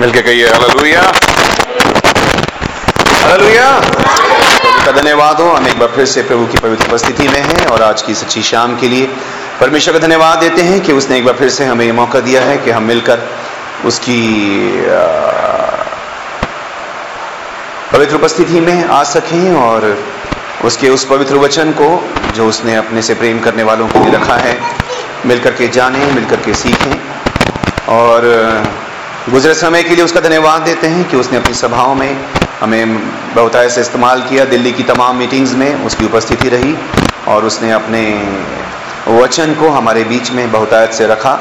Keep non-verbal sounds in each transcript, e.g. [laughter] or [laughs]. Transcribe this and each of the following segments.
मिलके कहिए hallelujah hallelujah प्रभु का धन्यवाद हो। हम एक बार फिर से प्रभु की पवित्र उपस्थिति में हैं और आज की सच्ची शाम के लिए परमेश्वर का धन्यवाद देते हैं कि उसने एक बार फिर से हमें ये मौका दिया है कि हम मिलकर उसकी पवित्र उपस्थिति में आ सकें और उसके उस पवित्र वचन को जो उसने अपने से प्रेम करने वालों के लिए रखा है मिलकर के जानें मिलकर के सीखें और गुजरे समय के लिए उसका धन्यवाद देते हैं कि उसने अपनी सभाओं में हमें बहुतायत से इस्तेमाल किया। दिल्ली की तमाम मीटिंग्स में उसकी उपस्थिति रही और उसने अपने वचन को हमारे बीच में बहुतायत से रखा,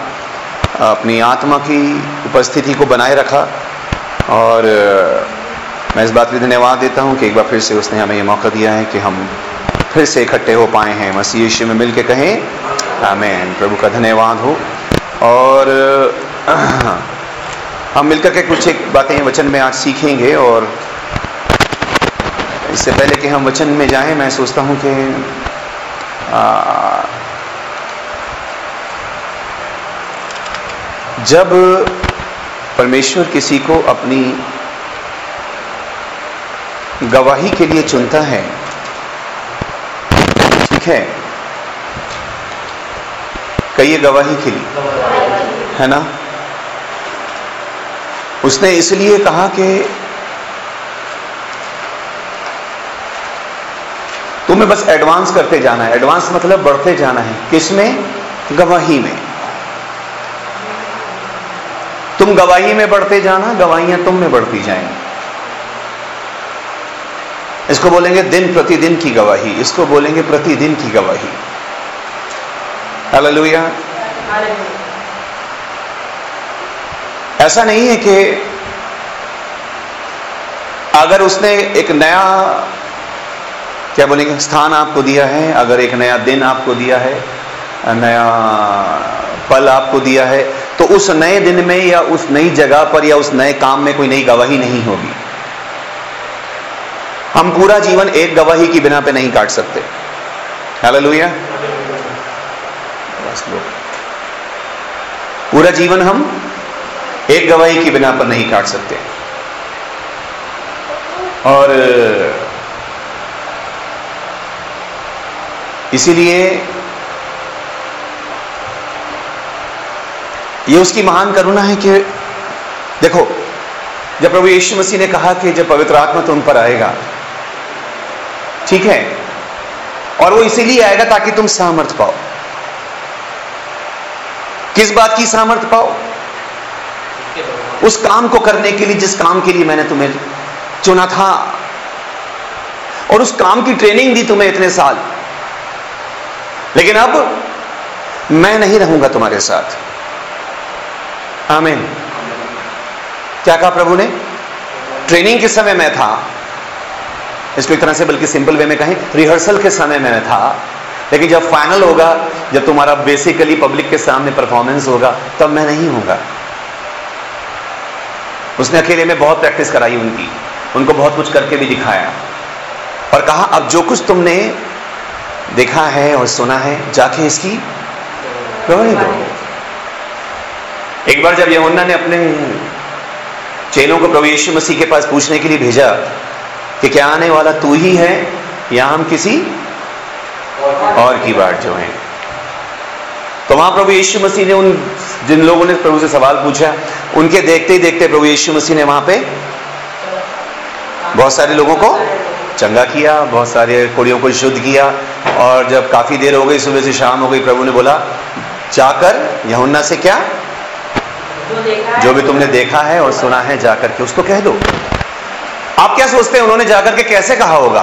अपनी आत्मा की उपस्थिति को बनाए रखा और मैं इस बात के धन्यवाद देता हूँ कि एक बार फिर से उसने हमें ये मौका दिया है कि हम फिर से इकट्ठे हो पाए हैं। मसीह यीशु में मिल के कहें, आमेन। प्रभु का धन्यवाद हो। और हम मिलकर के कुछ एक बातें वचन में आज सीखेंगे और इससे पहले कि हम वचन में जाएँ मैं सोचता हूँ कि आ, जब परमेश्वर किसी को अपनी गवाही के लिए चुनता है ठीक है? कहिए गवाही के लिए। है ना? उसने इसलिए कहा कि तुम्हें बस एडवांस करते जाना है। एडवांस मतलब बढ़ते जाना है। किसमें? गवाही में। तुम गवाही में बढ़ते जाना, गवाहियाँ तुम में बढ़ती जाएँगी। इसको बोलेंगे दिन प्रतिदिन की गवाही। इसको बोलेंगे प्रतिदिन की गवाही। हालेलुया ऐसा नहीं है कि अगर उसने एक नया, क्या बोलेंगे, स्थान आपको दिया है, अगर एक नया दिन आपको दिया है, नया पल आपको दिया है तो उस नए दिन में या उस नई जगह पर या उस नए काम में कोई नई गवाही नहीं होगी। हम पूरा जीवन एक गवाही की बिना पे नहीं काट सकते। हालेलुया। पूरा जीवन हम एक गवाही की बिना पर नहीं काट सकते। और, इसीलिए ये उसकी महान करुणा है कि, देखो, जब प्रभु यीशु मसीह ने कहा कि जब पवित्र आत्मा तुम पर आएगा, ठीक है, और वो इसीलिए आएगा ताकि तुम सामर्थ पाओ। किस बात की सामर्थ पाओ? उस काम को करने के लिए, जिस काम के लिए मैंने तुम्हें चुना था। और उस काम की ट्रेनिंग दी तुम्हें इतने साल। लेकिन अब मैं नहीं रहूँगा तुम्हारे साथ। आमीन। क्या कहा प्रभु ने? ट्रेनिंग के समय में था। इसको एक तरह से बल्कि सिंपल वे में कहें, रिहर्सल के समय में था। लेकिन जब फाइनल होगा, जब तुम्हारा बेसिकली पब्लिक के सामने परफॉर्मेंस होगा, तब मैं नहीं होगा उसने अकेले में बहुत प्रैक्टिस कराई उनकी। उनको बहुत कुछ करके भी दिखाया। और कहा, अब जो कुछ तुमने देखा है और सुना है, जाके इसकी गवाही दो। एक बार जब यमुना ने अपने चेलों को प्रभु यीशु मसीह के पास पूछने के लिए भेजा कि, क्या आने वाला तू ही है या हम किसी और की बात जो है? तो वहाँ प्रभु यीशु मसीह ने उन जिन लोगों ने प्रभु से सवाल पूछा, उनके देखते ही देखते प्रभु यीशु मसीह ने वहाँ पे बहुत सारे लोगों को चंगा किया, बहुत सारे कुड़ियों को शुद्ध किया, और जब काफ़ी देर हो गई, सुबह से शाम हो गई, प्रभु ने बोला, जाकर यमुना से क्या? जो भी तुमने देखा है और सुना है, जाकर के उसको कह दो। आप क्या सोचते हैं, उन्होंने जाकर के कैसे कहा होगा?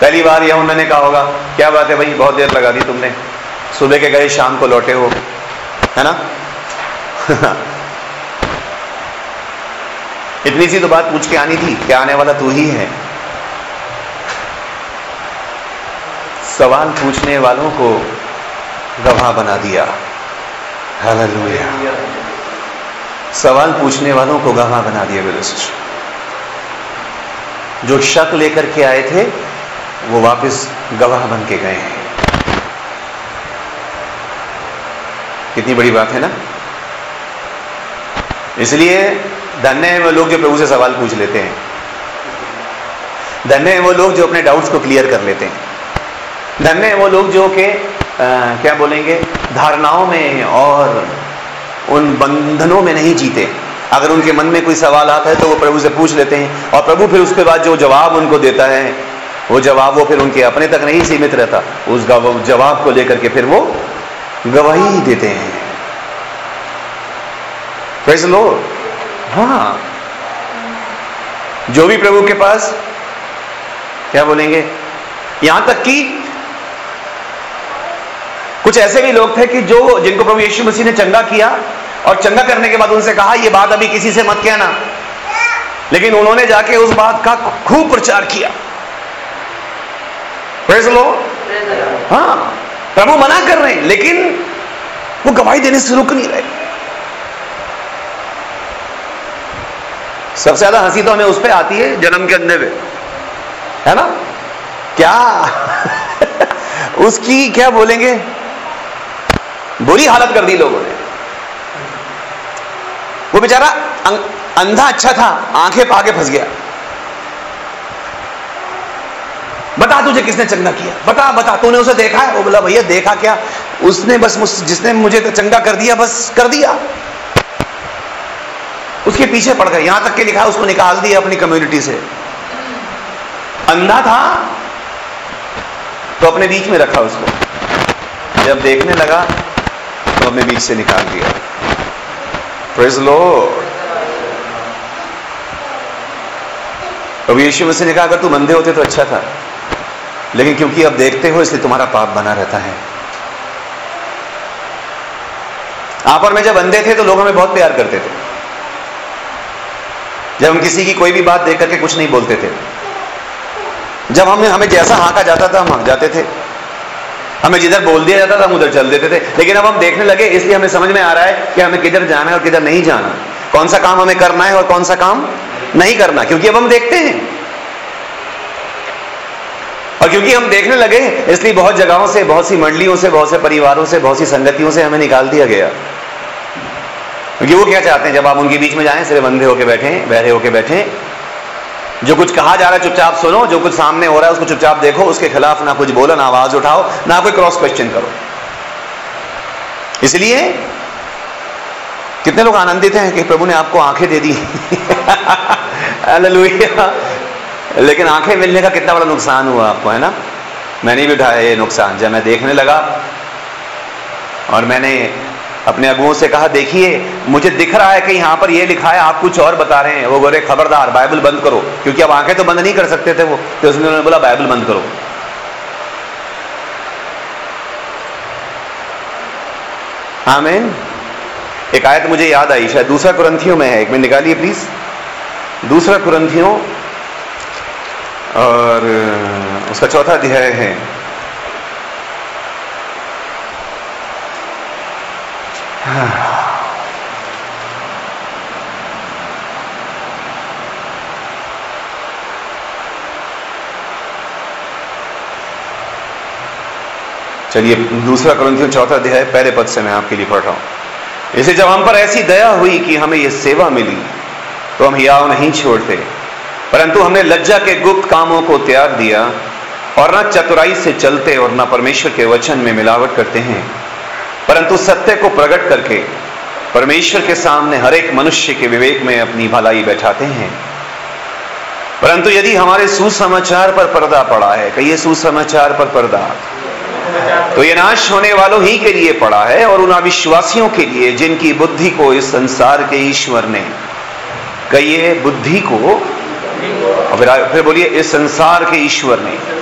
पहली बार यह उन्होंने कहा होगा, क्या बात है भाई, बहुत देर लगा दी तुमने। सुबह के गए शाम को लौटे हो है ना? [laughs] इतनी सी तो बात पूछ के आनी थी क्या आने वाला तू ही है। सवाल पूछने वालों को गवाह बना दिया। हालेलुया। सवाल पूछने वालों को गवाह बना दिया मेरे जो शक लेकर के आए थे, वो वापस गवाह बन के गए हैं। कितनी बड़ी बात है ना? इसलिए धन्य है वो लोग जो प्रभु से सवाल पूछ लेते हैं। धन्य है वो लोग जो अपने डाउट्स को क्लियर कर लेते हैं। धन्य है वो लोग जो के आ, क्या बोलेंगे धारणाओं में और उन बंधनों में नहीं जीते। अगर उनके मन में कोई सवाल आता है तो वो प्रभु से पूछ लेते हैं और प्रभु फिर उसके बाद जो जवाब उनको देता है वो जवाब वो फिर उनके अपने तक नहीं सीमित रहता। उस जवाब को लेकर के फिर वो गवाही देते हैं। प्रेज लो हाँ। जो भी प्रभु के पास क्या बोलेंगे? यहाँ तक कि कुछ ऐसे भी लोग थे कि जो जिनको प्रभु यीशु मसीह ने चंगा किया और चंगा करने के बाद उनसे कहा यह बात अभी किसी से मत कहना। लेकिन उन्होंने जाके उस बात का खूब प्रचार किया। प्रेज लो हाँ। प्रभु मना कर रहे हैं लेकिन वो गवाही देने से रुक नहीं रहे। सबसे ज़्यादा हँसी तो हमें उस पर आती है जन्म के अंधे पे। है ना? क्या? [laughs] उसकी क्या बोलेंगे? बुरी हालत कर दी लोगों ने। वो बेचारा अं, अंधा अच्छा था आँखें पाके फंस गया। बता तुझे किसने चंगा किया? बता बता, तूने उसे देखा है? वो बोला, भैया, देखा क्या? उसने बस मुझ, जिसने मुझे चंगा कर दिया, बस कर दिया। उसके पीछे पड़ गए, यहाँ तक के लिखा, उसको निकाल दिया अपनी कम्युनिटी से। अंधा था तो अपने बीच में रखा उसको। जब देखने लगा तो अपने बीच से निकाल दिया। लो अब यीशु मसीह ने कहा, अगर तू अंधे होते तो अच्छा था। लेकिन क्योंकि अब देखते हो, इसलिए तुम्हारा पाप बना रहता है। आप और मैं जब अंधे थे तो लोग हमें बहुत प्यार करते थे। जब हम किसी की कोई भी बात देख करके कुछ नहीं बोलते थे। जब हमें हमें जैसा हाँका जाता था, हम हक जाते थे। हमें जिधर बोल दिया जाता था, हम उधर चल देते थे। लेकिन अब हम देखने लगे, इसलिए हमें समझ में आ रहा है कि हमें किधर जाना है और किधर नहीं जाना। कौन सा काम हमें करना है और कौन सा काम नहीं करना, क्योंकि अब हम देखते हैं। और क्योंकि हम देखने लगे, इसलिए बहुत जगहों से, बहुत सी मंडलियों से, बहुत से परिवारों से, बहुत सी संगतियों से हमें निकाल दिया गया। क्योंकि वो क्या चाहते हैं? जब आप उनके बीच में जाएँ, सिर्फ़ अंधे होके बैठे, बहरे होके बैठे। जो कुछ कहा जा रहा है, चुपचाप सुनो। जो कुछ सामने हो रहा है, उसको चुपचाप देखो। उसके खिलाफ ना कुछ बोलो, ना आवाज़ उठाओ, ना कोई क्रॉस क्वेश्चन करो। इसलिए कितने लोग आनंदित हैं कि प्रभु ने आपको आँखें दे दी। [laughs] लेकिन आँखें मिलने का कितना बड़ा नुकसान हुआ आपको, है ना? मैंने भी उठाया ये नुकसान, जब मैं देखने लगा और मैंने अपने अगुओं से कहा, देखिए, मुझे दिख रहा है कि यहाँ पर ये लिखा है, आप कुछ और बता रहे हैं। वो बोले, खबरदार, बाइबल बंद करो। क्योंकि अब आँखें तो बंद नहीं कर सकते थे वो तो उसने उन्होंने बोला, बाइबल बंद करो। आमीन। एक आयत मुझे याद आई, शायद दूसरा कुरंथियों में है। एक मिनट निकालिए, प्लीज़। दूसरा कुरंथियों और उसका चौथा अध्याय है। चलिए, दूसरा क्रंथियों चौथा अध्याय पहले पद से मैं आपके लिए पढ़ रहा हूँ। इसे जब हम पर ऐसी दया हुई कि हमें यह सेवा मिली तो हम हियाव नहीं छोड़ते। परंतु हमने लज्जा के गुप्त कामों को त्याग दिया और न चतुराई से चलते और न परमेश्वर के वचन में मिलावट करते हैं। परंतु सत्य को प्रकट करके परमेश्वर के सामने हर एक मनुष्य के विवेक में अपनी भलाई बैठाते हैं। परंतु यदि हमारे सुसमाचार पर पर्दा पड़ा है, कहिए सुसमाचार पर पर्दा तो ये नाश होने वालों ही के लिए पड़ा है और उन अविश्वासियों के लिए जिनकी बुद्धि को इस संसार के ईश्वर ने, कहिए बुद्धि को फिर फिर बोलिए, इस संसार के ईश्वर ने।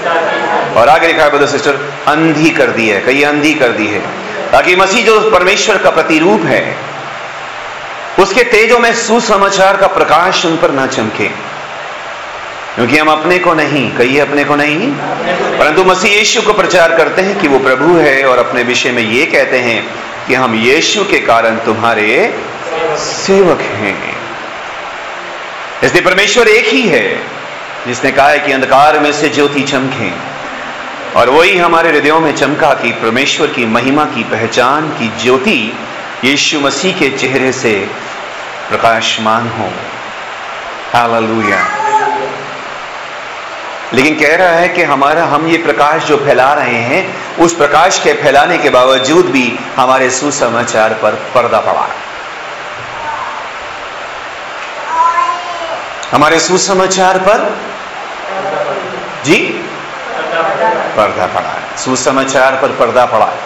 और आगे लिखा है ब्रदर सिस्टर अंधी कर दी है, कहिए अंधी कर दी है। ताकि मसीह जो परमेश्वर का प्रतिरूप है, उसके तेजों में सुसमाचार का प्रकाश उन पर ना चमके। क्योंकि हम अपने को नहीं, कहिए अपने को नहीं। परंतु मसीह यीशु को प्रचार करते हैं कि वो प्रभु है, और अपने विषय में ये कहते हैं कि हम यीशु के कारण तुम्हारे सेवक हैं। इसलिए परमेश्वर एक ही है, जिसने कहा है कि अंधकार में से ज्योति चमके। और वही हमारे हृदयों में चमका कि परमेश्वर की महिमा की पहचान, की ज्योति यीशु मसीह के चेहरे से प्रकाशमान हो। हालेलुया। लेकिन कह रहा है कि हमारा, हम ये प्रकाश जो फैला रहे हैं, उस प्रकाश के फैलाने के बावजूद भी हमारे सुसमाचार पर पर्दा पड़ा। हमारे सुसमाचार पर? जी? पर्दा पड़ा है। सुसमाचार पर पर्दा पड़ा है।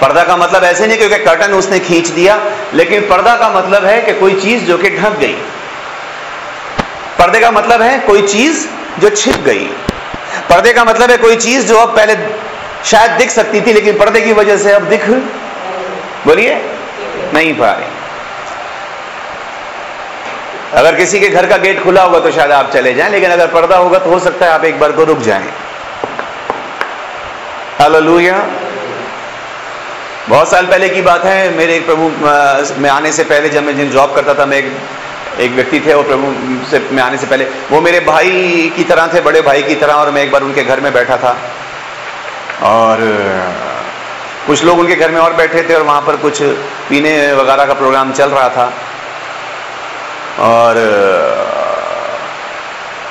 पर्दा का मतलब ऐसे नहीं क्योंकि कर्टन उसने खींच दिया, लेकिन पर्दा का मतलब है कि कोई चीज़ जो कि ढक गई। पर्दे का मतलब है कोई चीज़ जो छिप गई। पर्दे का मतलब है कोई चीज़ जो अब पहले शायद दिख सकती थी, लेकिन पर्दे की वजह से अब दिख बोलिए? नहीं पा रही। अगर किसी के घर का गेट खुला होगा तो शायद आप चले जाएँ, लेकिन अगर पर्दा होगा तो हो सकता है आप एक बार को रुक जाएँ। हालेलुया। बहुत साल पहले की बात है, मेरे एक प्रभु में आने से पहले जब मैं जिन जॉब करता था, मैं एक एक व्यक्ति थे, वो प्रभु से, मैं आने से पहले, वो मेरे भाई की तरह थे, बड़े भाई की तरह, और मैं एक बार उनके घर में बैठा था। और, कुछ लोग उनके घर में और बैठे थे, और वहाँ पर कुछ पीने वगैरह का प्रोग्राम चल रहा था। और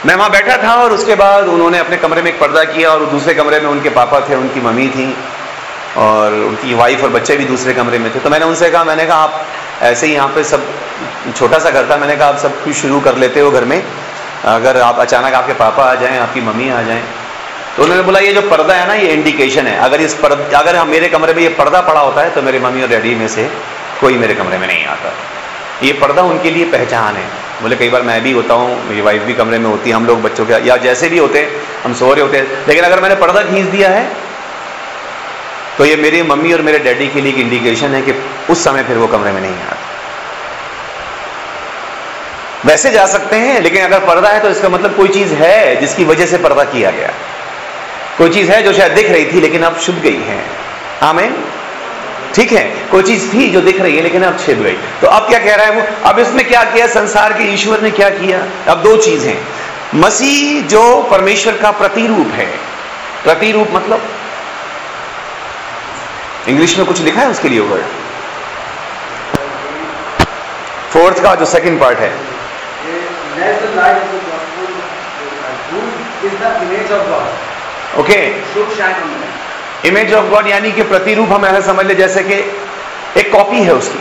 मैं वहाँ बैठा था और उसके बाद उन्होंने अपने कमरे में एक पर्दा किया और दूसरे कमरे में उनके पापा थे, उनकी मम्मी थी और उनकी वाइफ और बच्चे भी दूसरे कमरे में थे। तो मैंने उनसे कहा, मैंने कहा, आप ऐसे ही यहाँ पे सब, छोटा सा घर था। मैंने कहा, आप सब कुछ शुरू कर लेते हो घर में। अगर आप अचानक आपके पापा आ जाएँ, आपकी मम्मी आ जाएँ। तो उन्होंने बोला, ये जो पर्दा है ना, ये इंडिकेशन है। अगर इस पर्दा अगर मेरे कमरे में ये पर्दा पड़ा होता है तो मेरे मम्मी और डैडी में से कोई मेरे कमरे में नहीं आता। ये पर्दा उनके लिए पहचान है। बोले, कई बार मैं भी होता हूँ, मेरी वाइफ भी कमरे में होती है, हम लोग बच्चों के, या जैसे भी होते, हम सो रहे होते हैं। लेकिन अगर मैंने पर्दा खींच दिया है तो ये मेरी मम्मी और मेरे डैडी के लिए एक इंडिकेशन है कि उस समय फिर वो कमरे में नहीं आते। वैसे जा सकते हैं, लेकिन अगर पर्दा है तो इसका मतलब कोई चीज़ है जिसकी वजह से पर्दा किया गया। कोई चीज़ है जो शायद दिख रही थी, लेकिन अब छुप गई है। आमेन। ठीक है कोई चीज़ थी जो दिख रही है लेकिन अब छिप गई। तो अब क्या कह रहा है वो? अब इसमें क्या किया? संसार के ईश्वर ने क्या किया? अब दो चीज़। हैं मसीह जो परमेश्वर का प्रतिरूप है। प्रतिरूप मतलब? इंग्लिश में कुछ लिखा है उसके लिए वर्ड? फोर्थ का जो सेकंड पार्ट है। ओके इमेज ऑफ़ गॉड यानी कि प्रतिरूप हम ऐसा समझ ले, जैसे कि एक कॉपी है उसकी।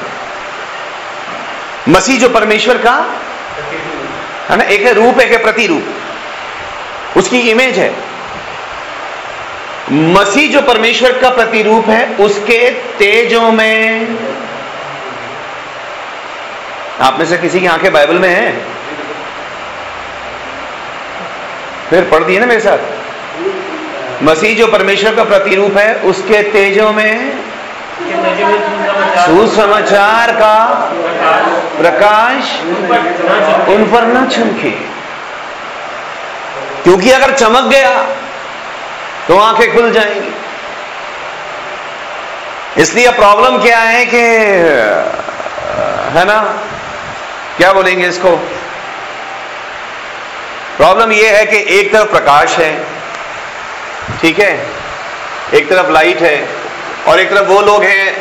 मसीह जो परमेश्वर का, है ना, एक है रूप, एक है प्रतिरूप। उसकी इमेज है। मसीह जो परमेश्वर का प्रतिरूप है, उसके तेजों में। आप में से किसी की आँखें बाइबल में हैं? फिर पढ़ दिए ना मेरे साथ? मसीह जो परमेश्वर का प्रतिरूप है, उसके तेजों में सुसमाचार का प्रकाश उन पर न चमके क्योंकि अगर चमक गया तो आँखें खुल जाएँगी। इसलिए प्रॉब्लम क्या है कि, है ना? क्या बोलेंगे इसको? प्रॉब्लम यह है कि एक तरफ़ प्रकाश है ठीक है? एक तरफ़ लाइट है और एक तरफ़ वो लोग हैं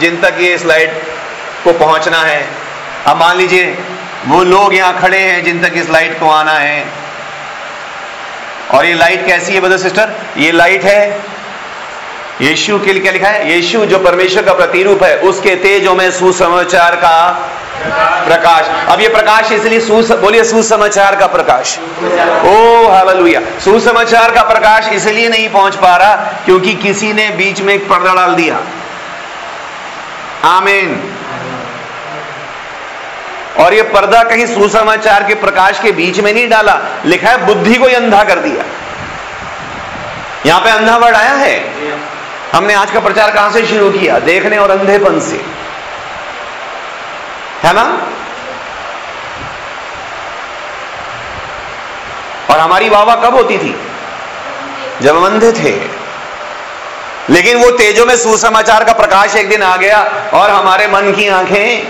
जिन तक ये इस लाइट को पहुँचना है। अब मान लीजिए, वो लोग यहाँ खड़े हैं जिन तक इस लाइट को आना है। और ये लाइट कैसी है ब्रदर सिस्टर ये लाइट है। यीशु के लिए क्या लिखा है? यीशु जो परमेश्वर का प्रतिरूप है, उसके तेजों में सुसमाचार का प्रकाश। अब ये प्रकाश इसलिए बोलिए सुसमाचार का प्रकाश। ओ, हालेलुया। सुसमाचार का प्रकाश इसलिए नहीं पहुँच पा रहा क्योंकि किसी ने बीच में एक पर्दा डाल दिया। आमीन। और ये पर्दा कहीं सुसमाचार के प्रकाश के बीच में नहीं डाला। लिखा है, बुद्धि को अंधा कर दिया। यहाँ पे अंधा वर्ड आया है? हमने आज का प्रचार कहाँ से शुरू किया? देखने और अंधेपन से। है ना? और हमारी वाह कब होती थी? जब हम अंधे थे। लेकिन वो तेजो में सुसमाचार का प्रकाश एक दिन आ गया और हमारे मन की आँखें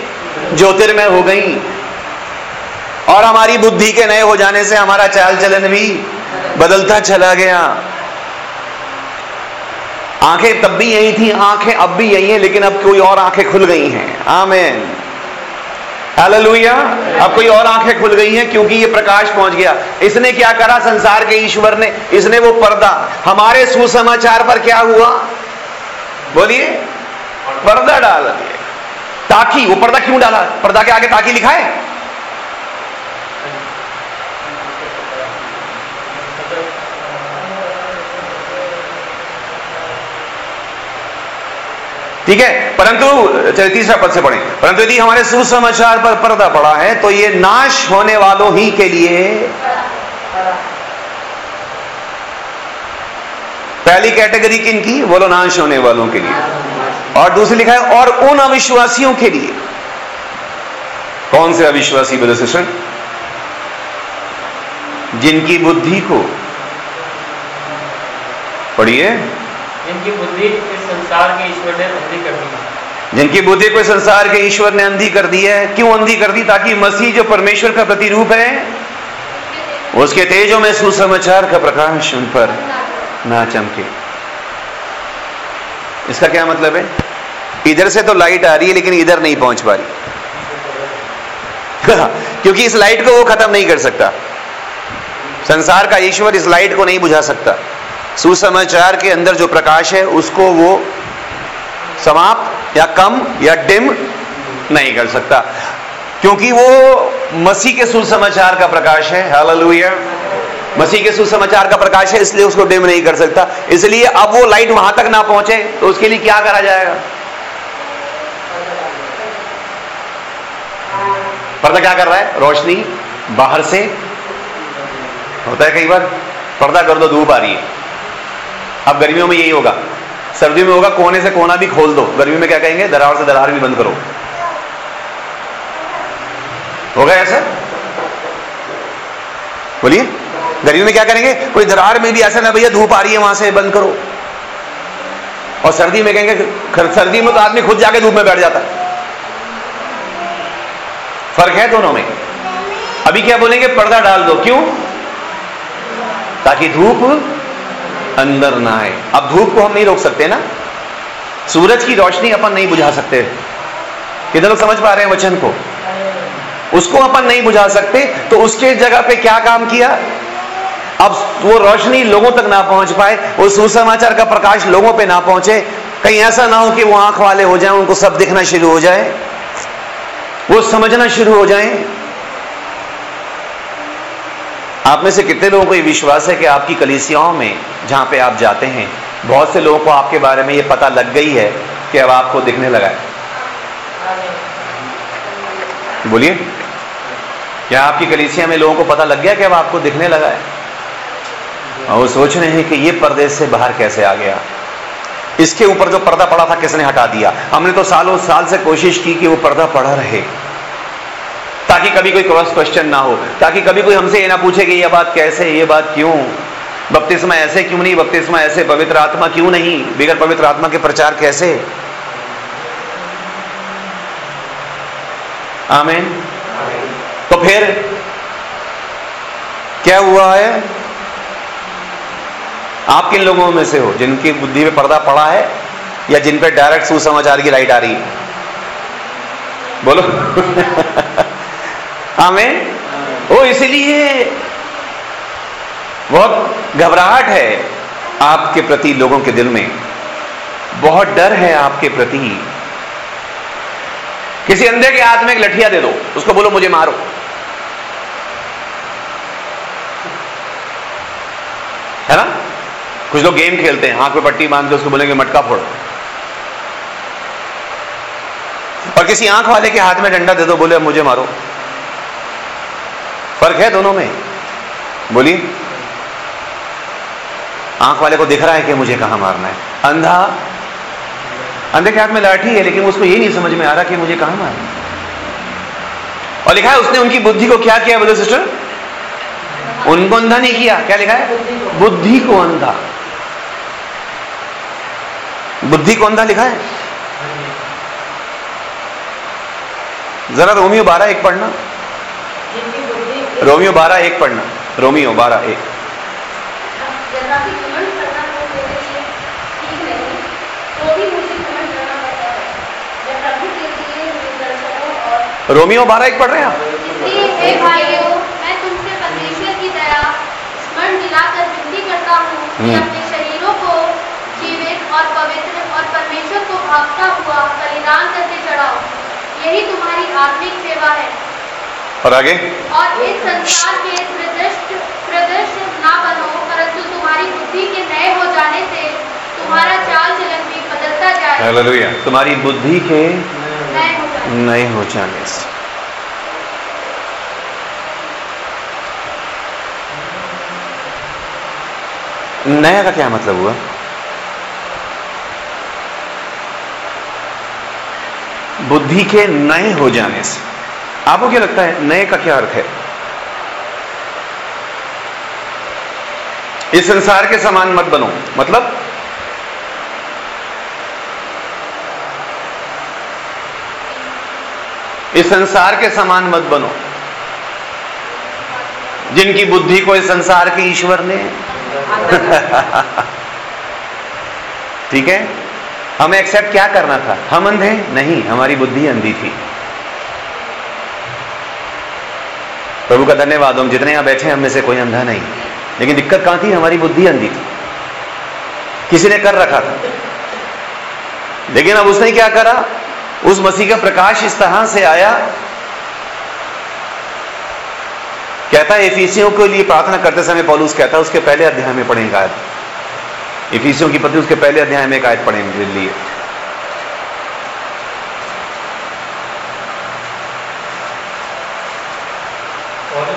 ज्योतिर्मय हो गई। और हमारी बुद्धि के नए हो जाने से हमारा चाल चलन भी बदलता चला गया। आँखें तब भी यही थी, आँखें अब भी यही हैं, लेकिन अब कोई और आँखें खुल गई हैं। आमेन। हालेलुया अब कोई और आँखें खुल गई हैं क्योंकि ये प्रकाश पहुँच गया। इसने क्या करा? संसार के ईश्वर ने, इसने वो पर्दा। हमारे सुसमाचार पर क्या हुआ? बोलिए। पर्दा डाल दिया। ताकि, वो पर्दा क्यों डाला? पर्दा के आगे ताकि लिखा है? ठीक है? परंतु, चलिए तीसरा पद से पढ़ें। परंतु यदि हमारे सुसमाचार पर पर्दा पड़ा है तो ये नाश होने वालों ही के लिए पहली कैटेगरी किन की बोलो, नाश होने वालों के लिए। और दूसरी लिखा है, और उन अविश्वासियों के लिए। कौन से अविश्वासी, ब्रदर सिस्टर? जिनकी बुद्धि को। पढ़िए। जिनकी बुद्धि संसार के ईश्वर ने अंधी कर दी। जिनकी बुद्धि को संसार के ईश्वर ने अंधी कर दी है, क्यों अंधी कर दी? ताकि मसीह जो परमेश्वर का प्रतिरूप है, उसके तेजों में सुसमाचार का प्रकाश उन पर ना चमके। इसका क्या मतलब है? इधर से तो लाइट आ रही है, लेकिन इधर नहीं पहुँच पा रही। [laughs] क्योंकि इस लाइट को वो खत्म नहीं कर सकता। संसार का ईश्वर इस लाइट को नहीं बुझा सकता। सुसमाचार के अंदर जो प्रकाश है, उसको वो समाप्त या कम या डिम नहीं कर सकता। क्योंकि वो मसीह के सुसमाचार का प्रकाश है। हालेलुया। मसीह के सुसमाचार का प्रकाश है, इसलिए उसको डिम नहीं कर सकता। इसलिए अब वो लाइट वहाँ तक ना पहुँचे तो उसके लिए क्या करा जाएगा? पर्दा क्या कर रहा है? रोशनी बाहर से। होता है कई बार, पर्दा कर दो, धूप आ रही है। अब गर्मियों में यही होगा। सर्दियों में होगा, कोने से कोना भी खोल दो। गर्मी में क्या कहेंगे? दरार से दरार भी बंद करो। होगा ऐसा? बोलिए। गर्मी में क्या करेंगे? कोई दरार में भी ऐसा ना, भैया, धूप आ रही है, वहाँ से बंद करो। और सर्दी में कहेंगे सर्दी में तो आदमी खुद जाके धूप में बैठ जाता फ़र्क है दोनों में। अभी क्या बोलेंगे? पर्दा डाल दो। क्यों? ताकि धूप अंदर ना आए। अब धूप को हम नहीं रोक सकते ना? सूरज की रोशनी अपन नहीं बुझा सकते। कितने लोग समझ पा रहे हैं वचन को? उसको अपन नहीं बुझा सकते तो उसके जगह पे क्या काम किया? अब वो रोशनी लोगों तक ना पहुँच पाए, वो सुसमाचार का प्रकाश लोगों पे ना पहुँचे। कहीं ऐसा ना हो कि वो आँख वाले हो जाए, उनको सब दिखना शुरू हो जाए। वो समझना शुरू हो जाए। आप में से कितने लोगों को ये विश्वास है कि आपकी कलिसियाओं में, जहाँ पे आप जाते हैं, बहुत से लोगों को आपके बारे में ये पता लग गई है कि अब आपको दिखने लगा है। बोलिए। क्या आपकी कलिसिया में लोगों को पता लग गया कि अब आपको दिखने लगा है? और वो सोच रहे हैं कि ये परदेश से बाहर कैसे आ गया? इसके ऊपर जो पर्दा पड़ा था, किसने हटा दिया? हमने तो सालों साल से कोशिश की कि वो पर्दा पड़ा रहे। ताकि कभी कोई क्रॉस क्वेश्चन ना हो, ताकि कभी कोई हमसे ये ना पूछे कि ये बात कैसे, ये बात क्यों? बपतिस्मा ऐसे क्यों नहीं, बपतिस्मा ऐसे, पवित्र आत्मा क्यों नहीं बिगड़ पवित्र आत्मा के प्रचार कैसे? आमीन। तो फिर क्या हुआ है? आप किन लोगों में से हो, जिनकी बुद्धि में पर्दा पड़ा है, या जिन पे डायरेक्ट सुसमाचार की लाइट आ रही है? बोलो। [laughs] हमें वो इसलिए बहुत घबराहट है आपके प्रति लोगों के दिल में। बहुत डर है आपके प्रति। किसी अंधे के हाथ में एक लठिया दे दो, उसको बोलो, मुझे मारो। है ना? कुछ लोग गेम खेलते हैं आँख पे पट्टी बाँध के उसको बोलेंगे, मटका फोड़। और किसी आँख वाले के हाथ में डंडा दे दो, बोले मुझे मारो। फ़र्क है दोनों में। बोलिए। आँख वाले को दिख रहा है कि मुझे कहाँ मारना है। अंधा। अंधे के हाथ में लाठी है, लेकिन उसको ये नहीं समझ में आ रहा कि मुझे कहाँ मारना है। और लिखा है, उसने उनकी बुद्धि को क्या किया बोले, सिस्टर? उनको अंधा नहीं किया। क्या लिखा है? बुद्धि को अंधा। बुद्धि को अंधा लिखा है? जरा रोमियो बारह एक पढ़ना। रोमियो बारह एक पढ़ना। रोमियो बारह एक। रोमियो बारह एक पढ़ रहे हैं आप? इसलिए भाइयों मैं तुमसे परमेश्वर की दया स्मरण दिलाकर विनती करता कि। अपने शरीरों को जीवित और पवित्र और परमेश्वर को भागता हुआ बलिदान करके चढ़ाओ यही तुम्हारी आत्मिक सेवा है। और आगे? और इस संसार के प्रदृष्ट प्रदृष्ट ना बनो परंतु तुम्हारी बुद्धि के नए हो जाने से तुम्हारा चाल चलन भी बदलता जाए। हालेलुया। तुम्हारी बुद्धि के नए हो नए हो जाने से। नया का क्या मतलब हुआ? बुद्धि के नए हो जाने से। आपको क्या लगता है, नए का क्या अर्थ है? इस संसार के समान मत बनो। मतलब? इस संसार के समान मत बनो। जिनकी बुद्धि को इस संसार के ईश्वर ने। [laughs] ठीक है? हमें एक्सेप्ट क्या करना था? हम अंधे? नहीं, हमारी बुद्धि अंधी थी। प्रभु का धन्यवाद, हम जितने यहाँ बैठे हैं, हम से कोई अंधा नहीं। लेकिन दिक्कत कहाँ थी? हमारी बुद्धि अंधी थी। किसी ने कर रखा था। लेकिन अब उसने क्या करा? उस मसीह का प्रकाश इस तरह से आया। कहता है, एफिसियों के लिए प्रार्थना करते समय पौलुस कहता है, उसके पहले अध्याय में पढ़ेंगे आयत। एफिसियों की पति उसके पहले अध्याय में एक आयत पढ़ेंगे, लिए।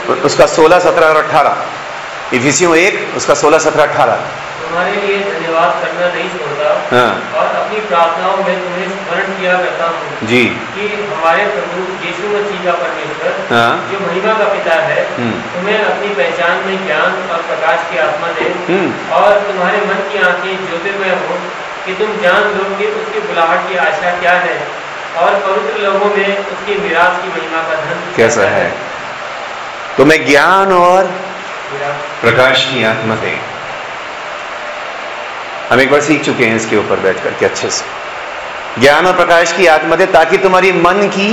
उसका 16 17 और 18 इफिसियों एक उसका 16 17 18 तुम्हारे लिए धन्यवाद करना नहीं छोड़ता। हाँ। और अपनी प्रार्थनाओं में तुम्हें स्मरण किया करता हूँ जी। कि हमारे प्रभु यीशु मसीह का परमेश्वर हाँ। जो महिमा का पिता है हम्म। तुम्हें अपनी पहचान में ज्ञान और प्रकाश की आत्मा दे। हम्म। और तुम्हारे मन की आँखें ज्योतिर्मय हो कि तुम जान लो कि उसकी बुलाहट की आशा क्या है। और पवित्र लोगों में उसकी विरास की महिमा का धन कैसा है? तुम्हें ज्ञान और प्रकाश की आत्मा दे। हम एक बार सीख चुके हैं इसके ऊपर बैठ करके अच्छे से। ज्ञान और प्रकाश की आत्मा दे ताकि तुम्हारी मन की।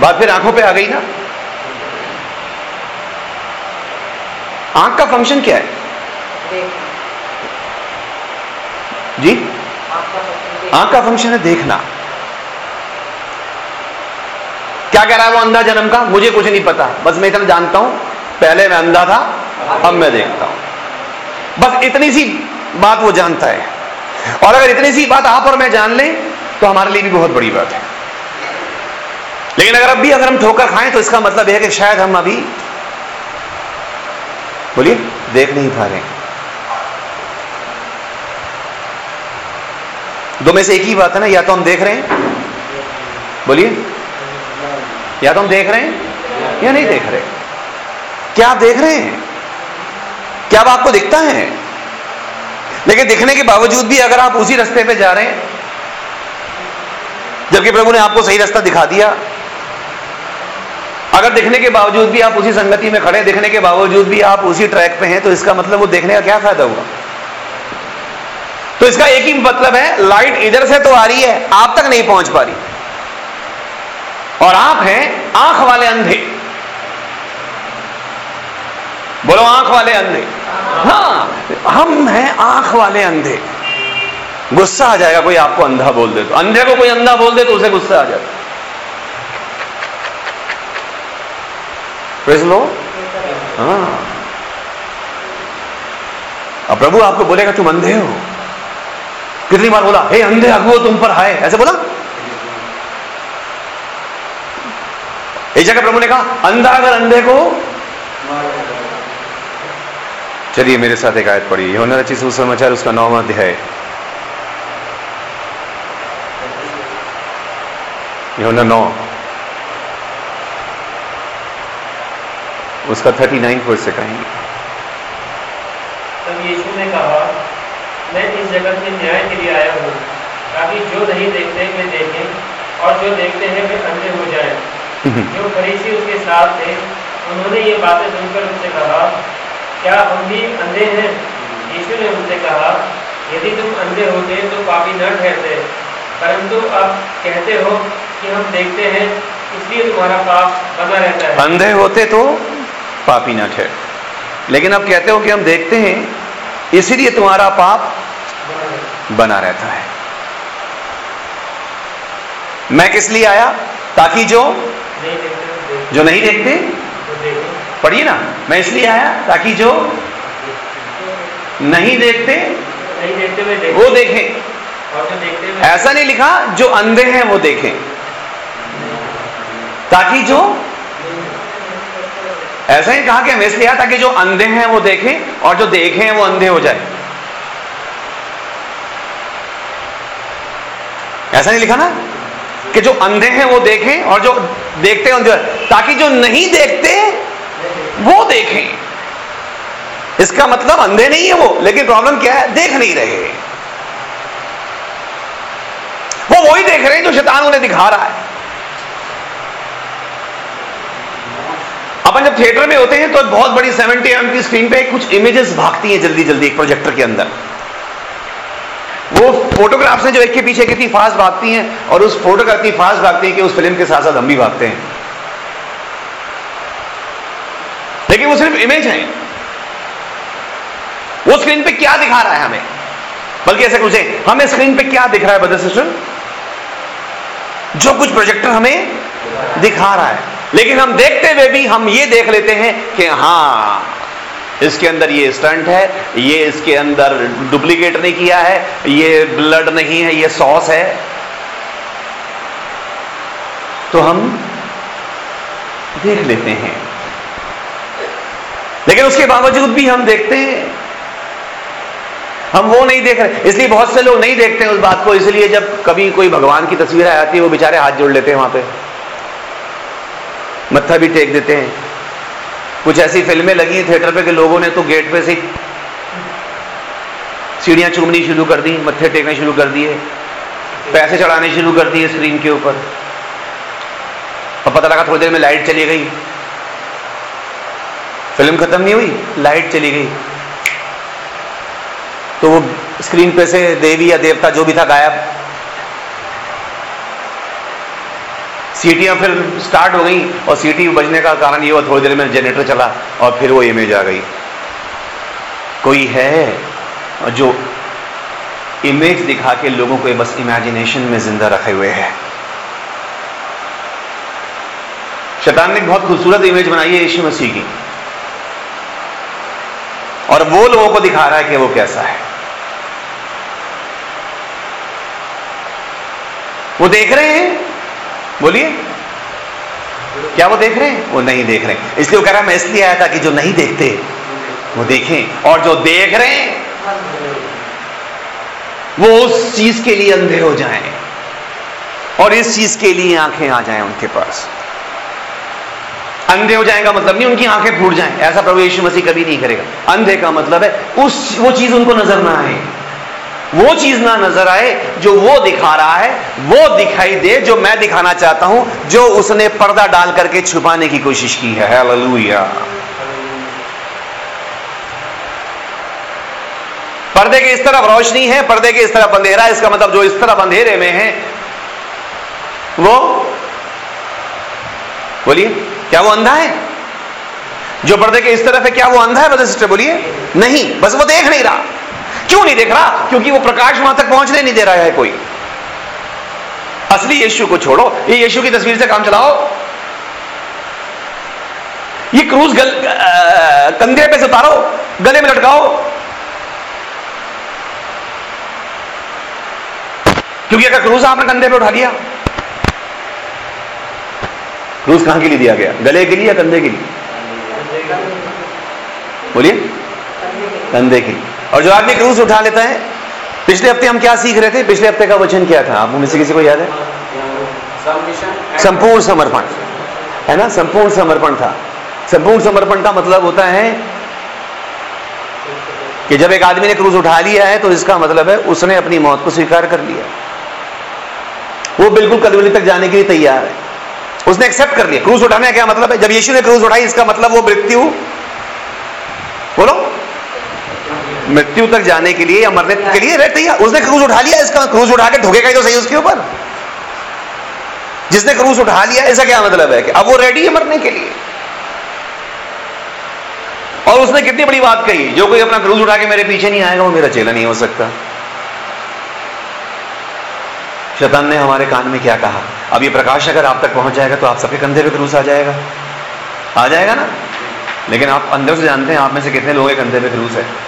बात फिर आँखों पे आ गई ना? आँख का फ़ंक्शन क्या है? जी? आँख का फ़ंक्शन है देखना। क्या कह रहा है वो अंधा जन्म का? मुझे कुछ नहीं पता। बस मैं इतना जानता हूँ। पहले मैं अंधा था, अब मैं देखता हूँ। बस इतनी सी बात वो जानता है। और अगर इतनी सी बात आप और मैं जान लें तो हमारे लिए भी बहुत बड़ी बात है। लेकिन अगर अब भी अगर हम ठोकर खाएँ तो इसका मतलब यह है कि शायद हम अभी बोलिए, देख नहीं पा रहे दो में से एक ही बात है ना, या तो हम देख रहे हैं। बोलिए। या तो हम देख रहे हैं? या नहीं देख रहे? क्या आप देख रहे हैं? क्या अब आपको दिखता है? लेकिन दिखने के बावजूद भी अगर आप उसी रास्ते पे जा रहे हैं, जबकि प्रभु ने आपको सही रास्ता दिखा दिया, अगर दिखने के बावजूद भी आप उसी संगति में खड़े दिखने के बावजूद भी आप उसी ट्रैक पे हैं तो इसका मतलब वो देखने का क्या फ़ायदा हुआ? तो इसका एक ही मतलब है, लाइट इधर से तो आ रही है, आप तक नहीं पहुँच पा रही। और आप हैं आँख वाले अंधे। बोलो, आँख वाले अंधे। हाँ हम हैं आँख वाले अंधे। गुस्सा आ जाएगा, कोई आपको अंधा बोल दे तो। अंधे को कोई अंधा बोल दे तो उसे गुस्सा आ लो हाँ। अब प्रभु आपको बोलेगा, तुम अंधे हो? कितनी बार बोला, हे अंधे, अगुओ तुम पर हाय। ऐसे बोला? एक जगह प्रभु ने कहा, अंधा अगर अंधे को चलिए, मेरे साथ एक आयत पढ़िए। यहोना रचित सुसमाचार, उसका नौवा अध्याय। यहोना नौ। उसका थर्टी नाइन वर्ष से कहेंगे। तब यीशु ने कहा, मैं इस जगत में न्याय के लिए आया हूँ, ताकि जो नहीं देखते, वे देखें, और जो देखते हैं, वे अंधे हो जाएँ। [laughs] जो फरीसी उसके साथ थे, उन्होंने ये बातें सुनकर उससे कहा, क्या हम भी अंधे हैं? यीशु ने उनसे कहा, यदि तुम अंधे होते तो पापी न ठहरते। परंतु अब कहते हो कि हम देखते हैं, इसलिए तुम्हारा पाप बना रहता है। अंधे होते तो पापी न लेकिन अब कहते हो कि हम देखते हैं, इसीलिए तुम्हारा पाप बना रहता है। मैं किस लिए आया? ताकि जो जो नहीं देखते पढ़िए ना। मैं इसलिए आया ताकि जो नहीं देखते नहीं देखते हुए देखें वो देखें। और जो देखते हुए ऐसा नहीं लिखा जो अंधे हैं वो देखें। ताकि जो ऐसा ही कहा कि हम इसलिए आया ताकि जो अंधे हैं वो देखें और जो देखे हैं वो अंधे हो जाए। ऐसा नहीं लिखा ना? कि जो अंधे हैं वो देखें और जो देखते हैं। ताकि जो नहीं देखते, वो देखें। इसका मतलब अंधे नहीं है वो, लेकिन प्रॉब्लम क्या है? देख नहीं रहे। वो वही देख रहे हैं जो शैतान उन्हें दिखा रहा है। अपन जब थिएटर में होते हैं तो बहुत बड़ी 70 एम की स्क्रीन पे कुछ इमेजेस भागती हैं जल्दी जल्दी एक प्रोजेक्टर के अंदर। वो फोटोग्राफ्स हैं जो एक के पीछे कितनी फास्ट भागती हैं और उस फोटोग्राफ इतनी फास्ट भागती हैं कि उस फ़िल्म के साथ साथ हम भी भागते हैं। लेकिन वो सिर्फ़ इमेज है। वो स्क्रीन पे क्या दिखा रहा है हमें? बल्कि ऐसे पूछे, हमें स्क्रीन पे क्या दिख रहा है ब्रदर सिस्टर जो कुछ प्रोजेक्टर हमें दिखा रहा है। लेकिन हम देखते हुए भी हम ये देख लेते हैं कि हाँ इसके अंदर ये स्टंट है, ये इसके अंदर डुप्लीकेट नहीं किया है, ये ब्लड नहीं है, ये सॉस है। तो हम देख लेते हैं। लेकिन उसके बावजूद भी हम देखते हैं। हम वो नहीं देख रहे, इसलिए बहुत से लोग नहीं देखते हैं उस बात को, इसलिए जब कभी कोई भगवान की तस्वीर आ जाती है, वो बेचारे हाथ जोड़ लेते हैं वहाँ पे। मत्था भी टेक देते हैं। कुछ ऐसी फ़िल्में लगी थिएटर पे कि लोगों ने तो गेट पे से सीढ़ियाँ चूमनी शुरू कर दी, मत्थे टेकने शुरू कर दिए, पैसे चढ़ाने शुरू कर दिए स्क्रीन के ऊपर। और पता लगा थोड़ी देर में लाइट चली गई। फ़िल्म खत्म नहीं हुई, लाइट चली गई। तो वो स्क्रीन पे से देवी या देवता जो भी था गायब। सीटियाँ फिर स्टार्ट हो गई और सीटी बजने का कारण ये हुआ, थोड़ी देर में जनरेटर चला और फिर वो इमेज आ गई। कोई है जो इमेज दिखा के लोगों को बस इमेजिनेशन में ज़िंदा रखे हुए है? शैतान ने बहुत खूबसूरत इमेज बनाई है, यीशु मसीह की। और वो लोगों को दिखा रहा है कि वो कैसा है। वो देख रहे हैं बोलिए। क्या वो देख रहे हैं? वो नहीं देख रहे। इसलिए वो कह रहा मैं इसलिए आया था कि जो नहीं देखते, वो देखें। और जो देख रहे हैं, वो उस चीज़ के लिए अंधे हो जाएँ। और इस चीज़ के लिए आँखें आ जाएँ उनके पास। अंधे हो जाएगा मतलब नहीं, उनकी आँखें फूट जाएँ। ऐसा प्रभु यीशु मसीह कभी नहीं करेगा। अंधे का मतलब है, उस, वो चीज़ उनको नज़र ना आए। वो चीज़ ना नज़र आए, जो वो दिखा रहा है, वो दिखाई दे, जो मैं दिखाना चाहता हूँ, जो उसने पर्दा डाल करके छुपाने की कोशिश की है। हालेलुया। पर्दे के इस तरफ़ रोशनी है, पर्दे के इस तरफ़ अंधेरा इसका मतलब जो इस तरफ़ अंधेरे में है, वो बोलिए, क्या वो अंधा है? जो पर्दे के इस तरफ़ है, क्या वो अंधा है बोलिए? नहीं, बस वो देख नहीं रहा। क्यों नहीं देख रहा? क्योंकि वो प्रकाश वहाँ तक पहुँचने नहीं दे रहा है कोई। असली यीशु को छोड़ो। ये यीशु की तस्वीर से काम चलाओ। ये क्रूज गल कंधे पे से उतारो, गले में लटकाओ। क्योंकि अगर क्रूज आपने कंधे पे उठा लिया क्रूज कहाँ के लिए दिया गया? गले के लिए या कंधे के लिए? बोलिए। कंधे के लिए। और जो आदमी क्रूज उठा लेता है, पिछले हफ़्ते हम क्या सीख रहे थे? पिछले हफ़्ते का वचन क्या था? आप में से किसी को याद है? संपूर्ण समर्पण। है ना? संपूर्ण समर्पण था। संपूर्ण समर्पण का मतलब होता है कि जब एक आदमी ने क्रूज उठा लिया है तो इसका मतलब है उसने अपनी मौत को स्वीकार कर लिया। वो बिल्कुल कलवली तक जाने के लिए तैयार है। उसने एक्सेप्ट कर लिया। क्रूज उठाने का क्या मतलब है? जब यीशु ने क्रूज उठाई, इसका मतलब वो मृत्यु। बोलो। मृत्यु तक जाने के लिए या मरने के लिए रहते ही उसने क्रूज उठा लिया, इसका क्रूज उठा के ठोकेगा तो सही उसके ऊपर? जिसने क्रूस उठा लिया, ऐसा क्या मतलब है कि अब वो रेडी है मरने के लिए? और उसने कितनी बड़ी बात कही, जो कोई अपना क्रूज उठा के मेरे पीछे नहीं आएगा, वो मेरा चेला नहीं हो सकता। शैतान ने हमारे कान में क्या कहा? अब ये प्रकाश अगर आप तक पहुँच जाएगा तो आप सबके कंधे पे क्रूस आ जाएगा। आ जाएगा ना? लेकिन आप अंदर से जानते हैं, आप में से कितने लोगों के कंधे पे क्रूस है।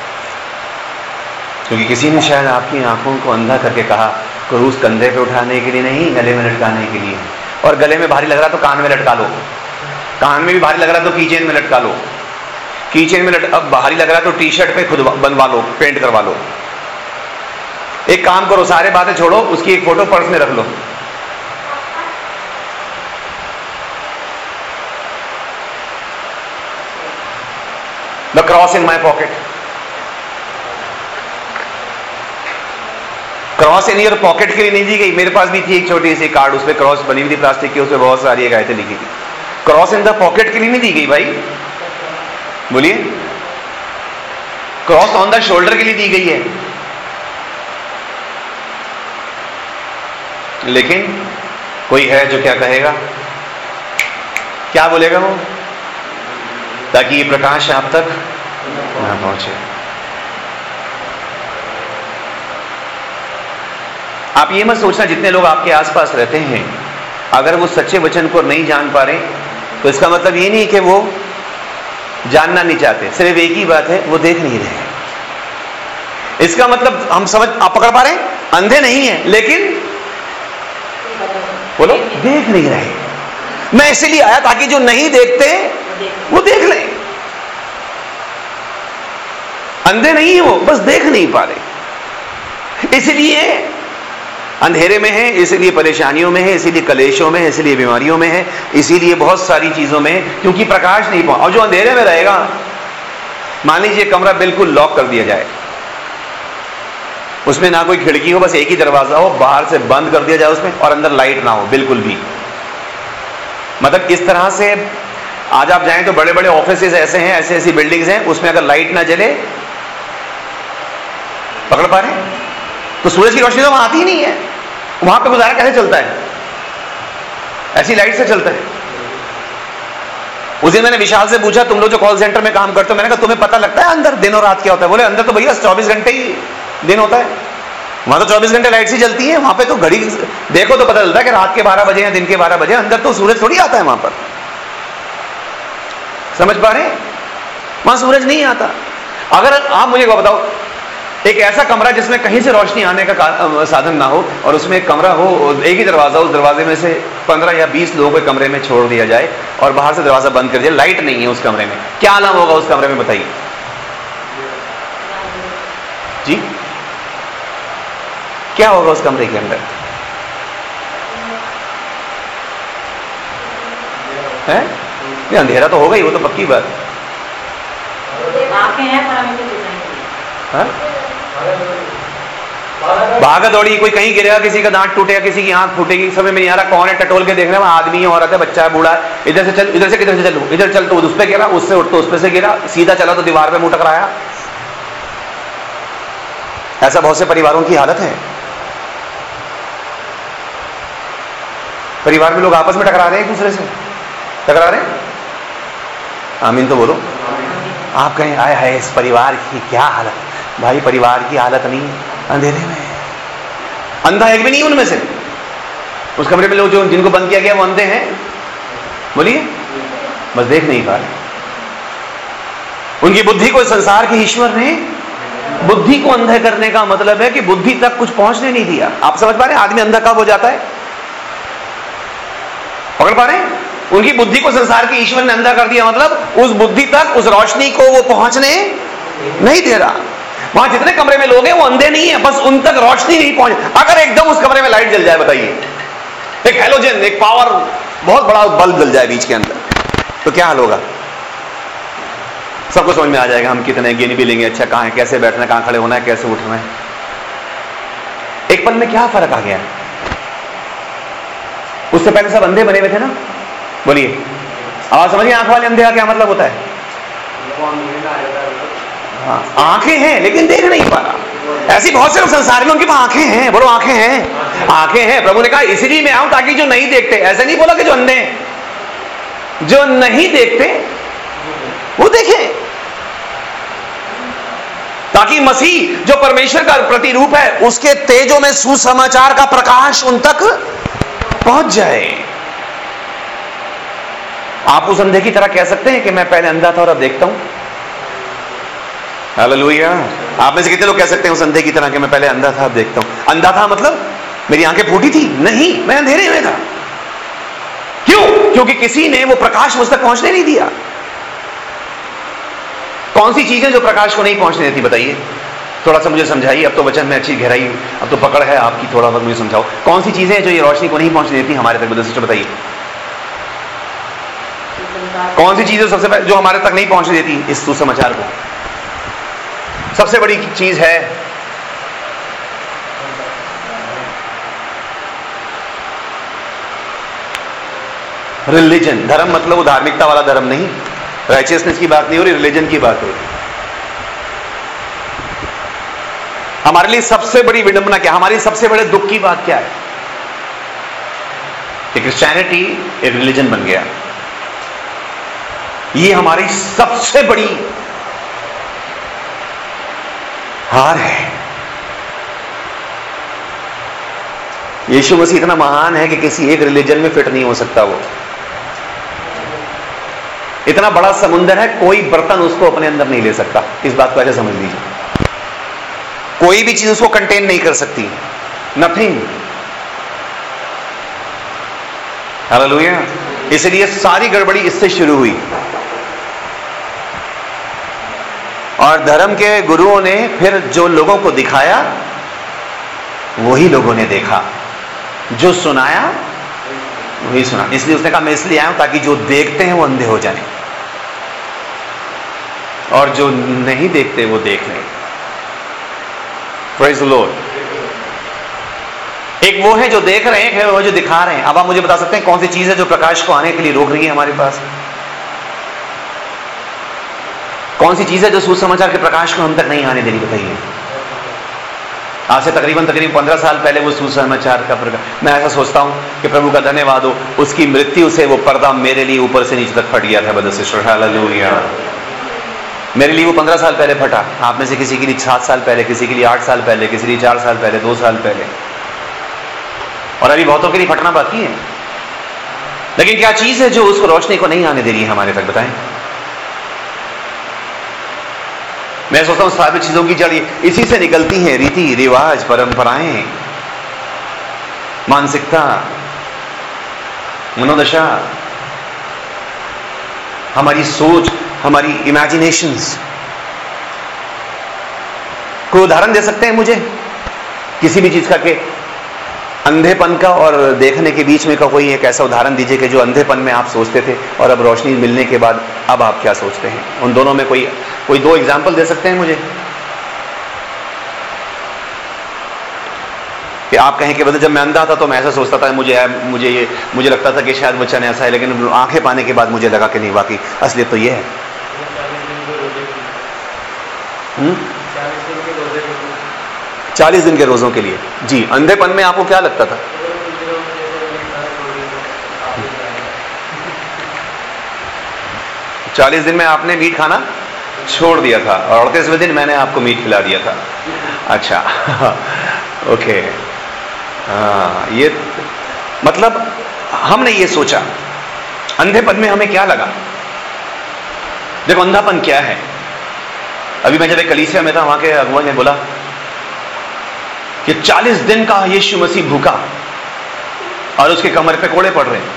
क्योंकि किसी ने शायद आपकी आँखों को अंधा करके कहा क्रूस कंधे पे उठाने के लिए नहीं, गले में लटकाने के लिए और गले में भारी लग रहा तो कान में लटका लो। कान में भी भारी लग रहा तो कीचेन में लटका लो। कीचेन में लट, अब भारी लग रहा तो टी शर्ट पे खुद बनवा लो, पेंट करवा लो। एक काम करो, सारे बातें छोड़ो, उसकी एक फ़ोटो पर्स में रख लो। The cross in my pocket cross in your pocket के लिए नहीं दी गई। मेरे पास भी थी एक छोटी सी कार्ड उस पर क्रॉस बनी हुई थी प्लास्टिक की, उसमें बहुत सारी आयतें लिखी थी। क्रॉस इन द पॉकेट के लिए नहीं दी गई भाई। बोलिए। क्रॉस ऑन द शोल्डर के लिए दी गई है। लेकिन कोई है जो क्या कहेगा? क्या बोलेगा वो? ताकि ये प्रकाश आप तक ना पहुँचे। आप ये मत सोचना जितने लोग आपके आसपास रहते हैं, अगर वो सच्चे वचन को नहीं जान पा रहे तो इसका मतलब ये नहीं कि वो जानना नहीं चाहते। सिर्फ़ एक ही बात है, वो देख नहीं रहे इसका मतलब हम समझ, आप पकड़ पा रहे अंधे नहीं है, लेकिन बोलो, देख नहीं रहे। मैं इसीलिए आया ताकि जो नहीं देखते, वो देख लें। अंधे नहीं है वो, बस देख नहीं पा रहे। इसलिए अंधेरे में है, इसलिए परेशानियों में है, इसीलिए कलेशों में है, इसलिए बीमारियों में है, इसीलिए बहुत सारी चीज़ों में क्योंकि प्रकाश नहीं पहुँच। और जो अंधेरे में रहेगा, मान लीजिए कमरा बिल्कुल लॉक कर दिया जाए, उसमें ना कोई खिड़की हो, बस एक ही दरवाज़ा हो, बाहर से बंद कर दिया जाए उसमें और अंदर लाइट ना हो, बिल्कुल भी। मतलब इस तरह से, आज आप जाएँ तो बड़े बड़े ऑफ़िस ऐसे हैं, ऐसे ऐसी बिल्डिंग्स हैं, उसमें अगर लाइट ना जले, पकड़ पा रहे तो सूरज की रोशनी तो वहाँ आती ही नहीं है। वहाँ पे गुजारा कैसे चलता है? ऐसी लाइट से चलता है। उस दिन मैंने विशाल से पूछा, तुम लोग जो कॉल सेंटर में काम करते हो? मैंने कहा, तुम्हें पता लगता है अंदर दिन और रात क्या होता है? बोले, अंदर तो भैया चौबीस घंटे ही दिन होता है। वहाँ तो 24 घंटे लाइट ही जलती है, वहाँ पे तो घड़ी देखो तो पता चलता है कि रात के 12 बजे या दिन के 12 बजे अंदर तो सूरज थोड़ी आता है वहाँ पर। समझ पा रहे वहाँ सूरज नहीं आता। अगर आप मुझे बताओ एक ऐसा कमरा जिसमें कहीं से रोशनी आने का साधन ना हो और उसमें एक कमरा हो एक ही दरवाज़ा उस दरवाजे में से 15 या 20 लोगों को कमरे में छोड़ दिया जाए और बाहर से दरवाज़ा बंद कर दिया। लाइट नहीं है उस कमरे में। क्या आलम होगा उस कमरे में बताइए। जी? क्या होगा उस कमरे के अंदर? है? अंधेरा तो होगा ही वो तो पक्की बात। है? भागा दौड़ी, कोई कहीं गिरेगा, किसी का दांत टूटेगा, किसी की आँख फूटेगी समय में रहा कौन है? टटोल के देख रहे हैं आदमी है, औरत है, बच्चा है, बूढ़ा है। इधर से चल, इधर से किधर से चलो? इधर चल तो उस पर गिरा, उससे उठ तो उस पर से गिरा, सीधा चला तो दीवार पे मुँह टकराया। ऐसा बहुत से परिवारों की हालत है। परिवार में लोग आपस में टकरा रहे हैं एक दूसरे से। टकरा रहे हैं? आमीन तो बोलो। आप कहें आए है इस परिवार की क्या हालत? भाई, परिवार की हालत नहीं अंधेरे में। अंधा एक भी नहीं उनमें से? उस कमरे में लोग जो जिनको बंद किया गया वो अंधे हैं? बोलिए। बस देख नहीं पा रहे। उनकी बुद्धि को संसार के ईश्वर ने बुद्धि को अंधे करने का मतलब है कि बुद्धि तक कुछ पहुँचने नहीं दिया। आप समझ पा रहे हैं? आदमी अंधा कब हो जाता है? पकड़ पा रहे हैं? उनकी बुद्धि को संसार के ईश्वर ने अंधा कर दिया मतलब उस बुद्धि तक, उस रोशनी को वो पहुँचने नहीं दे रहा। वहाँ जितने कमरे में लोग हैं, वो अंधे नहीं है, बस उन तक रोशनी नहीं पहुँच, अगर एकदम उस कमरे में लाइट जल जाए, बताइए। एक हेलोजन एक पावर बहुत बड़ा बल्ब जल जाए बीच के अंदर। तो क्या हाल होगा? सबको समझ में आ जाएगा, हम कितने गिन भी लेंगे अच्छा कहाँ है, कैसे बैठना है, कहाँ खड़े होना है, कैसे उठना है। एक पल में क्या फ़र्क आ गया? उससे पहले सब अंधे बने हुए थे ना? बोलिए। आवाज़ समझिए आँख वाले अंधे का क्या मतलब होता है? आँखें हैं, लेकिन देख नहीं पा रहा ऐसी बहुत से लोग संसार में उनके पास आँखें हैं, बोलो आँखें हैं। आँखें हैं। प्रभु ने कहा, इसलिए मैं आऊँ ताकि जो नहीं देखते। ऐसे नहीं बोला कि जो अंधे जो नहीं देखते, वो देखें। ताकि मसीह जो परमेश्वर का प्रतिरूप है, उसके तेजों में सुसमाचार का प्रकाश उन तक पहुँच जाए। आप उस अंधे की तरह कह सकते हैं कि मैं पहले अंधा था और अब देखता हूँ। हालेलुया आप में से कितने लोग कह सकते हैं, उस अंधे की तरह कि मैं पहले अंधा था देखता हूँ। अंधा था मतलब मेरी आँखें फूटी थी? नहीं, मैं अंधेरे में था। क्यों? क्योंकि किसी ने वो प्रकाश मुझ तक पहुँचने नहीं दिया। कौन सी चीज़ें जो प्रकाश को नहीं पहुँचने देती, बताइए। थोड़ा सा मुझे समझाइए, अब तो वचन में अच्छी गहराई, अब तो पकड़ है आपकी, थोड़ा बहुत मुझे समझाओ। कौन सी चीज़ें जो ये रोशनी को नहीं पहुँचने देती हमारे तक सिस्टर बताइए। कौन सी चीज़ें सबसे पहले, जो हमारे तक नहीं पहुँचने देती इस सुसमाचार को? सबसे बड़ी चीज़ है। रिलीजन धर्म मतलब वो धार्मिकता वाला धर्म नहीं। राइचियसनेस की बात नहीं हो रही रिलीजन की बात हो रही। हमारे लिए सबसे बड़ी विडंबना क्या? हमारी सबसे बड़े दुख की बात क्या है? कि क्रिश्चियनिटी एक रिलीजन बन गया। ये हमारी सबसे बड़ी हार है। यीशु मसीह इतना महान है कि किसी एक रिलीजन में फिट नहीं हो सकता वो। इतना बड़ा समुंदर है, कोई बर्तन उसको अपने अंदर नहीं ले सकता। इस बात को ऐसे समझ लीजिए। कोई भी चीज़ उसको कंटेन नहीं कर सकती। नथिंग हालेलुया इसलिए सारी गड़बड़ी इससे शुरू हुई। और धर्म के गुरुओं ने फिर जो लोगों को दिखाया, वही लोगों ने देखा। जो सुनाया, वही सुना। इसलिए उसने कहा, मैं इसलिए आया हूँ ताकि जो देखते हैं वो अंधे हो जाए और जो नहीं देखते वो देख लें। प्रेज लॉर्ड एक वो है जो देख रहे हैं वो जो दिखा रहे हैं। अब आप मुझे बता सकते हैं कौन सी चीज़ है जो प्रकाश को आने के लिए रोक रही है हमारे पास? कौन सी चीज़ है जो सुसमाचार के प्रकाश को हम तक नहीं आने देनी बताइए। आज से तकरीबन तकरीबन पंद्रह साल पहले वो सुसमाचार का प्रकाश, मैं ऐसा सोचता हूँ कि प्रभु का धन्यवाद हो, उसकी मृत्यु से वो पर्दा मेरे लिए ऊपर से नीचे तक फट गया था बदल से। मेरे लिए वो पंद्रह साल पहले फटा। आप में से किसी के लिए सात साल पहले, किसी के लिए आठ साल पहले, किसी के लिए चार साल पहले, दो साल पहले। और अभी बहुतों के लिए फटना बाकी है। लेकिन क्या चीज़ है जो उसको रोशनी को नहीं आने दे रही है हमारे तक, बताएँ? मैं सोचता हूँ सारी चीज़ों की जड़ इसी से निकलती है रीति रिवाज, परंपराएँ। मानसिकता, मनोदशा। हमारी सोच, हमारी इमेजिनेशंस कोई उदाहरण दे सकते हैं मुझे? किसी भी चीज़ का के अंधेपन का और देखने के बीच में का कोई एक ऐसा उदाहरण दीजिए कि जो अंधेपन में आप सोचते थे और अब रोशनी मिलने के बाद अब आप क्या सोचते हैं? उन दोनों में कोई कोई दो एग्ज़ाम्पल दे सकते हैं मुझे? कि आप कहें कि जब मैं अंधा था तो मैं ऐसा सोचता था, मुझे मुझे ये, मुझे लगता था कि शायद वचन ऐसा है, लेकिन आँखें पाने के बाद मुझे लगा कि नहीं, वाकई असलियत तो ये है। हुँ? चालीस दिन के रोजों के लिए। जी, अंधेपन में आपको क्या लगता था? चालीस दिन में आपने मीट खाना छोड़ दिया था और अड़तीसवें दिन मैंने आपको मीट खिला दिया था। अच्छा [laughs] ओके। हाँ ये मतलब हमने ये सोचा, अंधेपन में हमें क्या लगा? देखो, अंधापन क्या है? अभी मैं जब एक कलीसिया में था, वहाँ के अगुआ ने बोला कि 40 दिन का यीशु मसीह भूखा और उसके कमर पे कोड़े पड़ रहे हैं।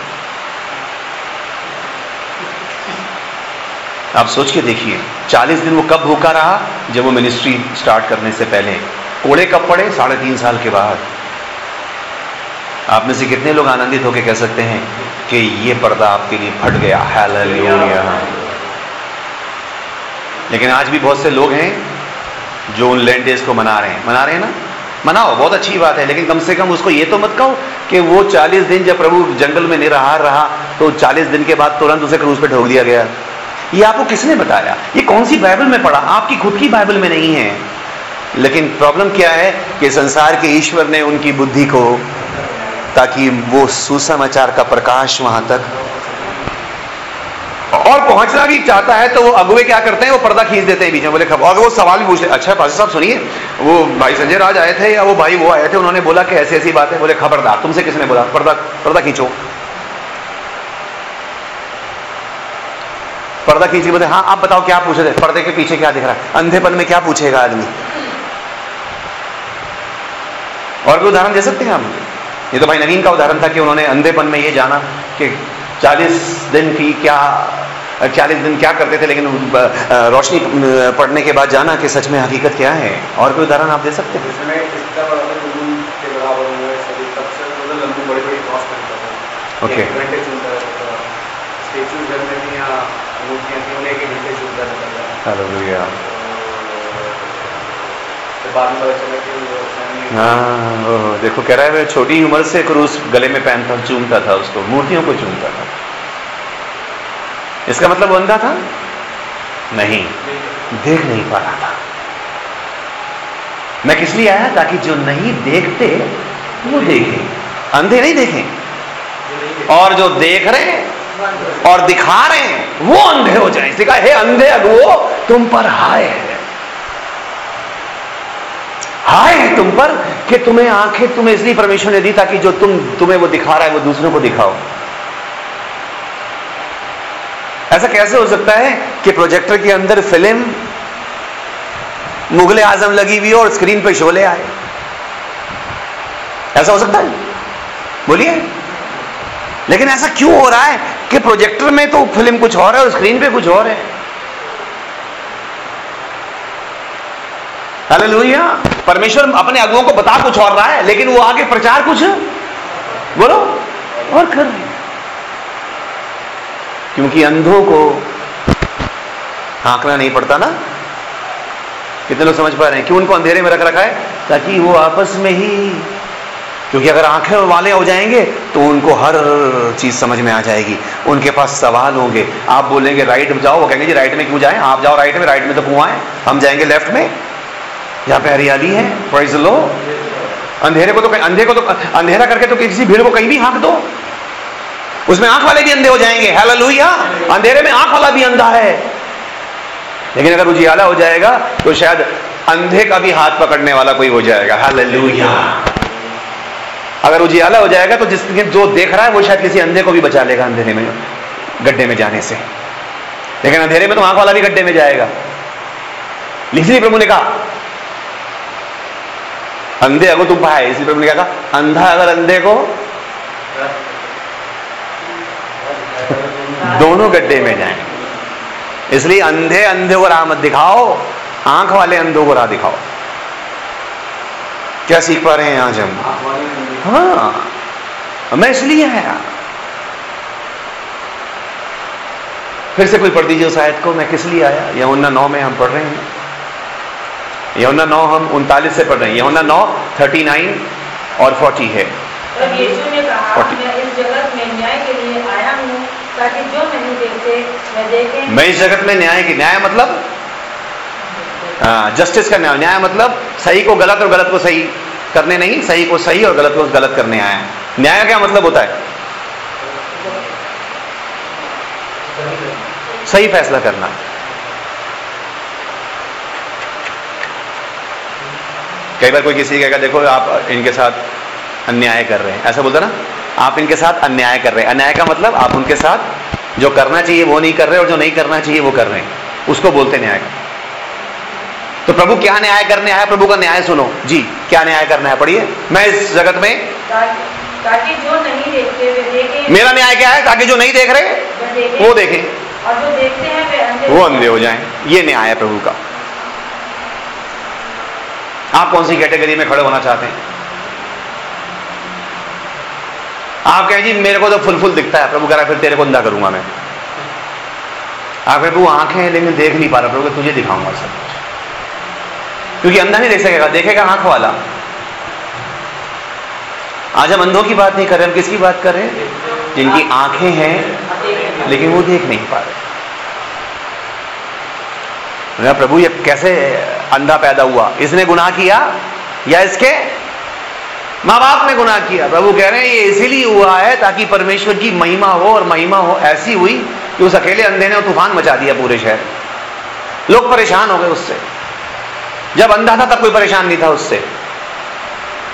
आप सोच के देखिए 40 दिन वो कब भूखा रहा? जब वो मिनिस्ट्री स्टार्ट करने से पहले। कोड़े कब पड़े? साढ़े तीन साल के बाद। आप में से कितने लोग आनंदित होकर कह सकते हैं कि ये पर्दा आपके लिए फट गया। हालेलुया लेकिन आज भी बहुत से लोग हैं जो उन लैंड डेज़ को मना रहे हैं। मना रहे हैं ना? मनाओ, बहुत अच्छी बात है, लेकिन कम से कम उसको ये तो मत कहो कि वो 40 दिन जब प्रभु जंगल में निराहार रहा तो 40 दिन के बाद तुरंत उसे क्रूज पे ठोक दिया गया। ये आपको किसने बताया? ये कौन सी बाइबल में पढ़ा? आपकी खुद की बाइबल में नहीं है। लेकिन प्रॉब्लम क्या है कि संसार के ईश्वर ने उनकी बुद्धि को ताकि वो सुसमाचार का प्रकाश वहाँ तक और पहुँचना भी चाहता है तो वो अगुए क्या करते हैं? वो पर्दा खींच देते हैं बीच में, बोले, खबर। अगर वो सवाल भी पूछते अच्छा पासी साहब, सुनिए, वो भाई संजय राज आए थे या वो भाई वो आए थे? उन्होंने बोला कि ऐसी ऐसी बात है। बोले, खबरदार, तुमसे किसने बोला? पर्दा पर्दा खींचो। पर्दा खींची बोले हाँ आप बताओ, क्या पूछे थे? पर्दे के पीछे क्या दिख रहा है? अंधेपन में क्या पूछेगा आदमी? और भी उदाहरण दे सकते हैं हम ये तो भाई नवीन का उदाहरण था कि उन्होंने अंधेपन में ये जाना कि 40 दिन की क्या 40 दिन क्या करते थे लेकिन रोशनी पढ़ने के बाद जाना कि सच में हकीकत क्या है? और कोई उदाहरण आप दे सकते हैं? ओके हाँ देखो कह रहा है छोटी उम्र से क्रूस गले में पहनता चूमता था उसको मूर्तियों को चूमता था। इसका मतलब अंधा था? नहीं। देख नहीं पा रहा था। मैं किस लिए आया? ताकि जो नहीं देखते, वो देखें। अंधे नहीं देखें। और जो देख रहे और दिखा रहे हैं, वो अंधे हो जाए। इसलिए हे अंधे अगुओ तुम पर हाय है। हाय है तुम पर कि तुम्हें आँखें, तुम्हें इसलिए परमेश्वर ने दी ताकि जो तुम, तुम्हें वो दिखा रहा है, वो दूसरों को दिखाओ। ऐसा कैसे हो सकता है कि प्रोजेक्टर के अंदर फ़िल्म मुगल आज़म लगी हुई और स्क्रीन पे शोले आए? ऐसा हो सकता है? बोलिए। लेकिन ऐसा क्यों हो रहा है कि प्रोजेक्टर में तो फ़िल्म कुछ और है और स्क्रीन पे कुछ और है? हालेलुया परमेश्वर अपने अगुओं को बता कुछ और रहा है, लेकिन वो आगे प्रचार कुछ बोलो और कर रहे क्योंकि अंधों को आंकना नहीं पड़ता ना? कितने लोग समझ पा रहे हैं? क्यों उनको अंधेरे में रख रखा है? ताकि वो आपस में ही क्योंकि अगर आँखें वाले हो जाएँगे तो उनको हर चीज़ समझ में आ जाएगी। उनके पास सवाल होंगे। आप बोलेंगे, राइट जाओ। वो कहेंगे, जी, राइट में क्यों जाए? आप जाओ राइट में राइट में तो कुआँ है हम जाएँगे लेफ़्ट में। यहाँ पे हरियाली है। प्राइज लो अंधेरे को तो अंधे को तो अंधेरा करके तो किसी भीड़ को कहीं भी हाँक दो। उसमें आँख वाले भी अंधे हो जाएँगे। हालेलुया अंधेरे में आँख वाला भी अंधा है। लेकिन अगर उजियाला हो जाएगा तो शायद अंधे का भी हाथ पकड़ने वाला कोई हो जाएगा। हालेलुया अगर उजियाला हो जाएगा तो जिस जो देख रहा है, वो शायद किसी अंधे को भी बचा लेगा अंधेरे में, गड्ढे में जाने से। लेकिन अंधेरे में तो आँख वाला भी गड्ढे में जाएगा। इसलिए प्रभु ने कहा, अंधे अगो तुम भाई इसलिए प्रभु ने कहा, अंधा अगर अंधे को दोनों गड्ढे में जाए। इसलिए अंधे अंधे को राह मत दिखाओ आँख वाले अंधों को राह दिखाओ। क्या सीख पा रहे हैं आज हम? हाँ मैं इसलिए आया। फिर से कोई पढ़ दीजिए उस आयत को मैं किस लिए आया? यमुना नौ में हम पढ़ रहे हैं। यमुना नौ हम उनतालीस से पढ़ रहे हैं। यमुना नौ थर्टी नाइन और फोर्टी है। तब यीशु ने कहा मैं इस जगत में न्याय के लिए आया हूँ ताकि जो नहीं देखते मैं देखे। मैं इस जगत में न्याय की न्याय मतलब? जस्टिस का न्याय न्याय मतलब सही को गलत और गलत को सही करने नहीं सही को सही और गलत को गलत करने आया है। न्याय का क्या मतलब होता है? सही फैसला करना। कई बार कोई किसी कहेगा देखो आप इनके साथ अन्याय कर रहे हैं। ऐसा बोलते ना? आप इनके साथ अन्याय कर रहे हैं। अन्याय का मतलब आप उनके साथ जो करना चाहिए वो नहीं कर रहे और जो नहीं करना चाहिए वो कर रहे हैं। उसको बोलते न्याय। तो प्रभु क्या न्याय करने आया? प्रभु का न्याय सुनो। जी क्या न्याय करना है? पढ़िए। मैं इस जगत में ताकि जो नहीं देखते वे देखें। मेरा न्याय क्या है? ताकि जो नहीं देख रहे वो देखें। और जो देखते हैं वे अंधे वो अंधे हो जाएँ। ये न्याय है प्रभु का। आप कौन सी कैटेगरी में खड़े होना चाहते हैं? आप कहें, जी, मेरे को तो फुल फुल दिखता है। प्रभु कह रहा फिर तेरे को अंधा करूँगा मैं। आप कहें, प्रभु, आँखें हैं, लेकिन देख नहीं पा रहा। प्रभु तुझे दिखाऊँगा सब क्योंकि अंधा नहीं देख सकेगा, देखेगा आँख वाला। आज हम अंधों की बात नहीं कर रहे, हम किसकी बात कर रहे हैं? जिनकी आँखें हैं, लेकिन वो देख नहीं पा रहे। प्रभु, ये कैसे अंधा पैदा हुआ? इसने गुनाह किया या इसके माँ बाप ने गुनाह किया। प्रभु कह रहे हैं, ये इसीलिए हुआ है ताकि परमेश्वर की महिमा हो और महिमा हो, ऐसी हुई कि उस अकेले अंधे ने तूफ़ान मचा दिया पूरे शहर। लोग परेशान हो गए उससे। जब अंधा था तब कोई परेशान नहीं था उससे।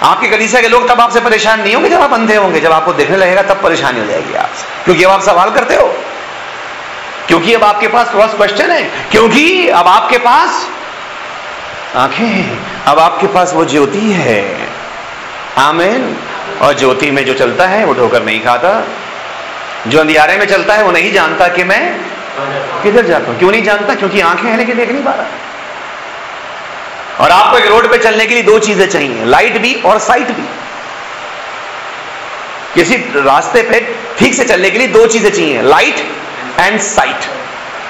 आपके कलीसिया के लोग तब आपसे परेशान नहीं होंगे जब आप अंधे होंगे। जब आपको देखने लगेगा तब परेशानी हो जाएगी आपसे। क्योंकि अब आप सवाल करते हो। क्योंकि अब आपके पास क्रॉस क्वेश्चन है। क्योंकि अब आपके पास आँखें अब आपके पास वो ज्योति है। आमेन। और ज्योति में जो चलता है, वो ठोकर नहीं खाता। जो अंधियारे में चलता है, वो नहीं जानता कि मैं किधर जाता हूँ। क्यों नहीं जानता? क्योंकि आँखें हैं, लेकिन देख नहीं पा रहा। और आपको एक रोड पे चलने के लिए दो चीज़ें चाहिए, लाइट भी और साइट भी। किसी रास्ते पे ठीक से चलने के लिए दो चीज़ें चाहिए, लाइट एंड साइट।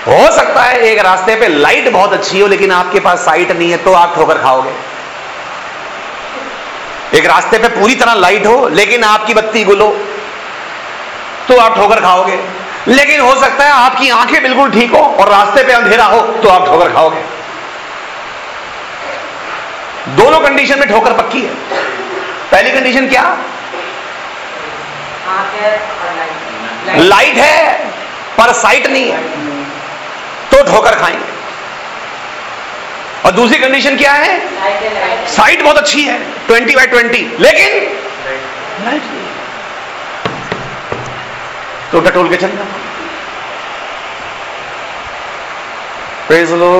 हो सकता है एक रास्ते पे लाइट बहुत अच्छी हो, लेकिन आपके पास साइट नहीं है तो आप ठोकर खाओगे। एक रास्ते पे पूरी तरह लाइट हो लेकिन आपकी बत्ती गुलो। तो आप ठोकर खाओगे। लेकिन हो सकता है आपकी आँखें बिल्कुल ठीक हो और रास्ते पे अंधेरा हो तो आप ठोकर खाओगे। दोनों कंडीशन में ठोकर पक्की है। पहली कंडीशन क्या? लाइट लाइट है पर साइट नहीं है। तो ठोकर खाएँगे। और दूसरी कंडीशन क्या है? साइट बहुत अच्छी है। Twenty by twenty. लेकिन। तो टटोल के चलना प्रेज लो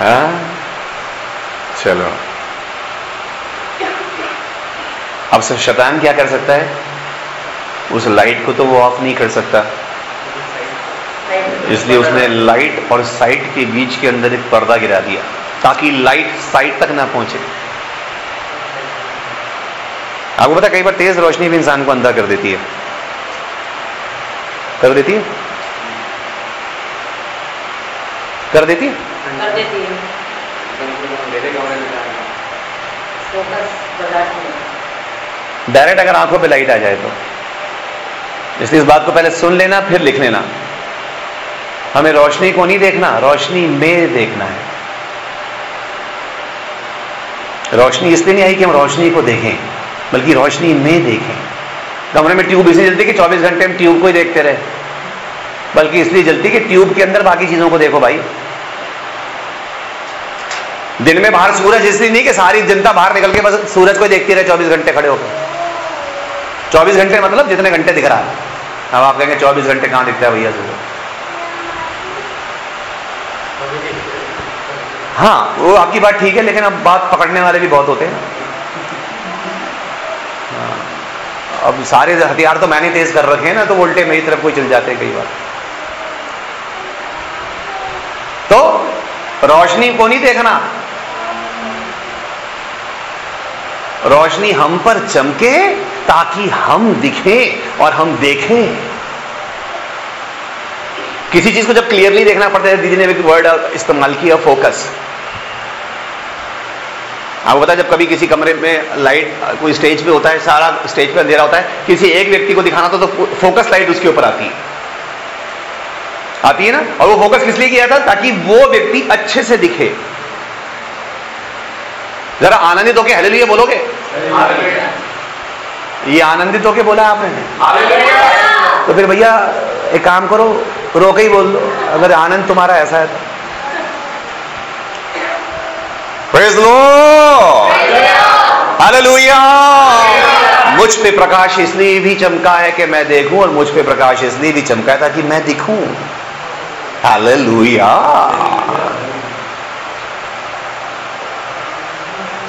हाँ? चलो। अब सब शैतान क्या कर सकता है? उस लाइट को तो वो ऑफ़ नहीं कर सकता। इसलिए उसने लाइट और साइट के बीच के अंदर एक पर्दा गिरा दिया ताकि लाइट साइट तक ना पहुँचे। आपको पता कई बार तेज रोशनी भी इंसान को अंधा कर देती है। कर देती है? कर देती है? कर देती है। डायरेक्ट अगर आँखों पे लाइट आ जाए तो। इसलिए इस बात को पहले सुन लेना फिर लिख लेना। हमें रोशनी को नहीं देखना, रोशनी में देखना है। रोशनी इसलिए नहीं आई कि हम रोशनी को देखें, बल्कि रोशनी में देखें। कमरे में ट्यूब इसलिए जलती कि 24 घंटे हम ट्यूब को ही देखते रहे। बल्कि इसलिए जलती कि ट्यूब के अंदर बाकी चीज़ों को देखो भाई। दिन में बाहर सूरज इसलिए नहीं कि सारी जनता बाहर निकल के बस सूरज को देखती रहे 24 घंटे खड़े होकर। 24 घंटे मतलब जितने घंटे दिख रहा है। अब आप कहेंगे 24 घंटे कहाँ दिखता है भैया सूरज? हाँ वो आपकी बात ठीक है लेकिन अब बात पकड़ने वाले भी बहुत होते हैं। हाँ, अब सारे हथियार तो मैंने तेज कर रखे हैं ना तो उल्टे मेरी तरफ़ कोई चल जाते हैं कई बार। तो रोशनी को नहीं देखना। रोशनी हम पर चमके ताकि हम दिखें और हम देखें। किसी चीज़ को जब क्लियरली देखना पड़ता है दीदी ने एक वर्ड इस्तेमाल किया फोकस आपको पता है जब कभी किसी कमरे में लाइट कोई स्टेज पे होता है सारा स्टेज पे अंधेरा होता है किसी एक व्यक्ति को दिखाना तो, तो फोकस लाइट उसके ऊपर आती है. आती है ना? और वो फोकस किस लिए किया था? ताकि वो व्यक्ति अच्छे से दिखे. जरा आनंदित होके हेलेलुया बोलोगे? ये आनंदित होके बोला आपने. तो फिर भैया एक काम करो रोके ही बोल दो अगर आनंद तुम्हारा ऐसा है तो। हालेलुया मुझ पे प्रकाश इसलिए भी चमका है कि मैं देखूँ और मुझ पे प्रकाश इसलिए भी चमका है ताकि मैं दिखूं। हालेलुया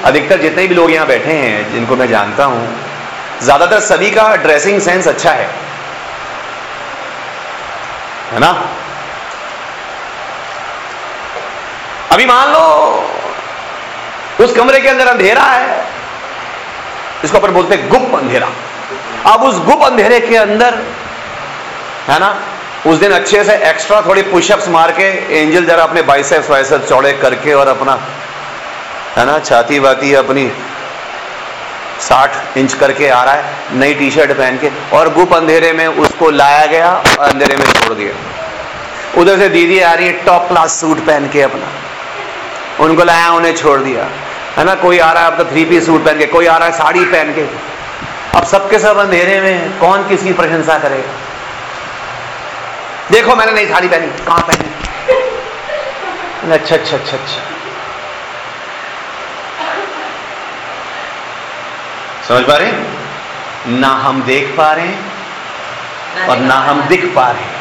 अधिकतर जितने भी लोग यहाँ बैठे हैं जिनको मैं जानता हूँ ज़्यादातर सभी का ड्रेसिंग सेंस अच्छा है। है ना? अभी मान लो, उस कमरे के अंदर अंधेरा है, इसको अपन बोलते हैं गुप्त अंधेरा। अब उस गुप्त अंधेरे के अंदर, है ना, उस दिन अच्छे से एक्स्ट्रा थोड़ी पुशअप्स मार के एंजल जरा अपने बाइसेप्स वाइसेप्स चौड़े करके और अपना, है ना छाती वाती अपनी साठ इंच करके आ रहा है, नई टी शर्ट पहन के, और गुप अंधेरे में उसको लाया गया और अंधेरे में छोड़ दिया। उधर से दीदी आ रही है टॉप क्लास सूट पहन के अपना। उनको लाया, उन्हें छोड़ दिया। है ना, कोई आ रहा है, अब तो थ्री पीस सूट पहन के, कोई आ रहा है, साड़ी पहन के। अब सबके सब अंधेरे में कौन किसकी प्रशंसा करेगा? देखो, मैंने नई साड़ी पहनी, कहाँ पहनी? अच्छा अच्छा अच्छा अच्छा। समझ पा रहे ना हम देख पा रहे हैं और ना हम दिख पा रहे हैं।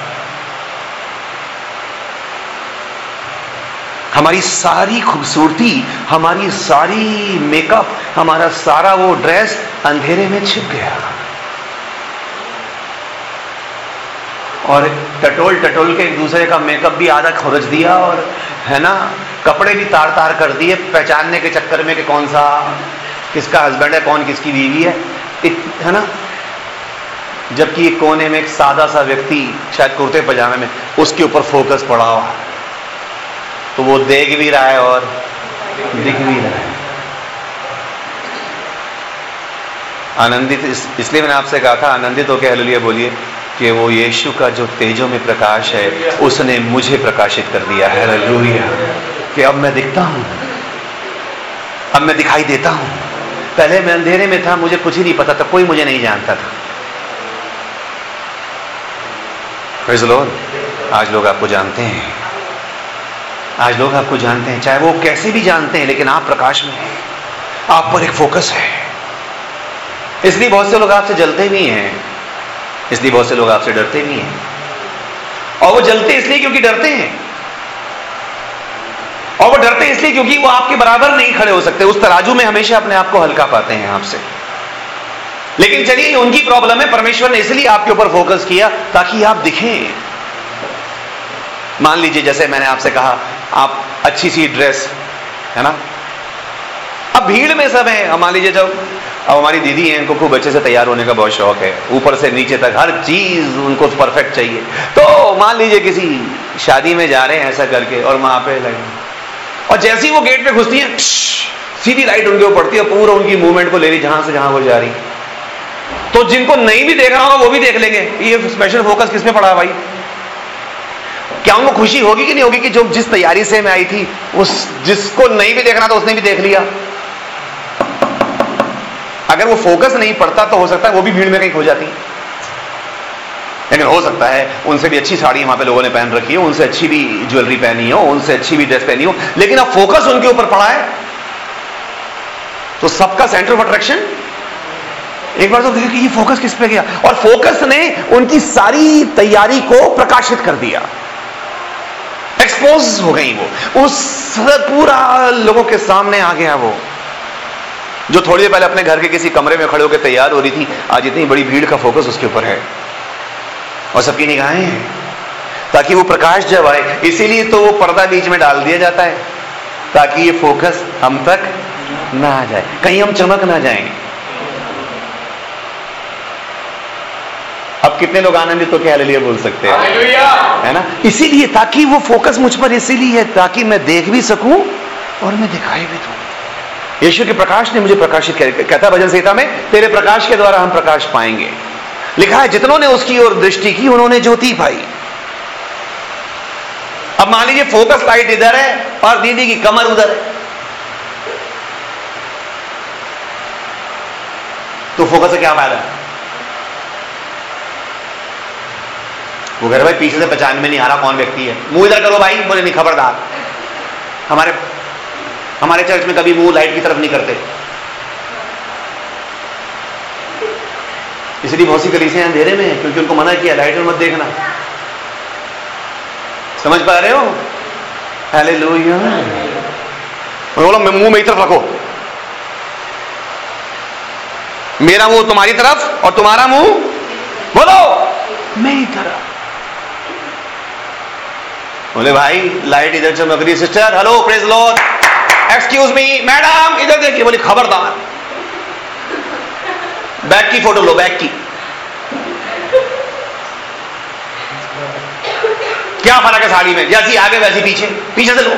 हमारी सारी खूबसूरती हमारी सारी मेकअप हमारा सारा वो ड्रेस अंधेरे में छिप गया। और टटोल टटोल के एक दूसरे का मेकअप भी आधा खुरच दिया और है ना कपड़े भी तार तार कर दिए पहचानने के चक्कर में कि कौन सा किसका हस्बैंड है कौन किसकी बीवी है इत, है ना? जबकि एक कोने में एक सादा सा व्यक्ति शायद कुर्ते पजामे में उसके ऊपर फोकस पड़ा हुआ तो वो देख भी रहा है और दिख भी रहा है। आनंदित इस, इसलिए मैंने आपसे कहा था आनंदित होकर हलिया बोलिए कि वो यीशु का जो तेजों में प्रकाश है उसने मुझे प्रकाशित कर दिया है। हालेलुया कि अब मैं दिखता हूँ। अब मैं दिखाई देता हूँ। पहले मैं अंधेरे में था, मुझे कुछ ही नहीं पता था, कोई मुझे नहीं जानता था। आज लोग आपको जानते हैं। आज लोग आपको जानते हैं, चाहे वो कैसे भी जानते हैं, लेकिन आप प्रकाश में हैं। आप पर एक फोकस है। इसलिए बहुत से लोग आपसे जलते भी हैं। इसलिए बहुत से लोग आपसे डरते भी हैं। और वो जलते इसलिए क्योंकि डरते हैं। और वो डरते इसलिए क्योंकि वो आपके बराबर नहीं खड़े हो सकते। उस तराजू में हमेशा अपने आप को हल्का पाते हैं आपसे। लेकिन चलिए, उनकी प्रॉब्लम है, परमेश्वर ने इसलिए आपके ऊपर फोकस किया ताकि आप दिखें। मान लीजिए, जैसे मैंने आपसे कहा, आप अच्छी सी ड्रेस है ना? अब भीड़ में सब है। मान लीजिए, जब अब हमारी दीदी हैं, इनको खूब अच्छे से तैयार होने का बहुत शौक है। ऊपर से नीचे तक हर चीज़ उनको परफेक्ट चाहिए। तो मान लीजिए, किसी शादी में जा रहे हैं ऐसा करके और वहाँ पे लाइट और जैसे ही वो गेट पे घुसती है सीधी लाइट उनके ऊपर पड़ती है पूरा उनकी मूवमेंट को ले रही जहाँ से जहाँ वो जा रही तो जिनको नहीं भी देख रहा होगा, वो भी देख लेंगे, ये स्पेशल फोकस किसमें पड़ा है भाई? क्या उनको खुशी होगी कि नहीं होगी कि जो जिस तैयारी से मैं आई थी, उस जिसको नहीं भी देखना था, उसने भी देख लिया? अगर वो फोकस नहीं पड़ता तो हो सकता है वो भी भीड़ में कहीं खो जाती। लेकिन हो सकता है उनसे भी अच्छी साड़ी वहाँ पे लोगों ने पहन रखी हो, उनसे अच्छी भी ज्वेलरी पहनी हो, उनसे अच्छी भी ड्रेस पहनी हो, लेकिन अब फोकस उनके ऊपर पड़ा है। तो सबका सेंटर ऑफ़ अट्रैक्शन एक बार तो देखिए कि ये फोकस किस पे गया। और फोकस ने उनकी सारी तैयारी को प्रकाशित कर दिया। एक्सपोज हो गई वो। उस पूरा लोगों के सामने आ गया वो। जो थोड़ी देर पहले अपने घर के किसी कमरे में खड़े होकर तैयार हो रही थी, आज इतनी बड़ी भीड़ का फोकस उसके ऊपर है। और सबकी निगाहें। हैं ताकि वो प्रकाश जब आए इसीलिए तो वो पर्दा बीच में डाल दिया जाता है ताकि ये फोकस हम तक ना आ जाए। कहीं हम चमक ना जाए। अब कितने लोग आनंदित तो क्या लिए बोल सकते हैं? है ना? इसीलिए ताकि वो फोकस मुझ पर इसीलिए है ताकि मैं देख भी सकूँ और मैं दिखाई भी दूँ। यीशु के प्रकाश ने मुझे प्रकाशित किया। कहता भजन संहिता में तेरे प्रकाश के द्वारा हम प्रकाश पाएँगे। लिखा है जितनों ने उसकी ओर दृष्टि की, उन्होंने ज्योति पाई। अब मान लीजिए फोकस लाइट इधर है, और दीदी की कमर उधर है। तो फोकस से क्या फ़ायदा? वो रहे, भाई, पीछे से पहचान में नहीं आ रहा कौन व्यक्ति है। मुँह इधर करो भाई, बोले, नहीं, खबरदार। हमारे हमारे चर्च में कभी मुँह लाइट की तरफ़ नहीं करते। इसलिए बहुत सी कलीसियाँ अंधेरे में क्योंकि उनको मना किया लाइट में मत देखना। समझ पा रहे हो? हेले बोलो मुँह मेरी तरफ़ रखो। मेरा मुँह तुम्हारी तरफ़ और तुम्हारा मुँह बोलो। मेरी तरफ़। बोले भाई लाइट इधर चमक रही sister hello praise Lord excuse me madam इधर देखिए बोली खबरदार। बैग की फ़ोटो लो बैक की। क्या फ़र्क है साड़ी में? जैसी आगे वैसी पीछे। पीछे से लो।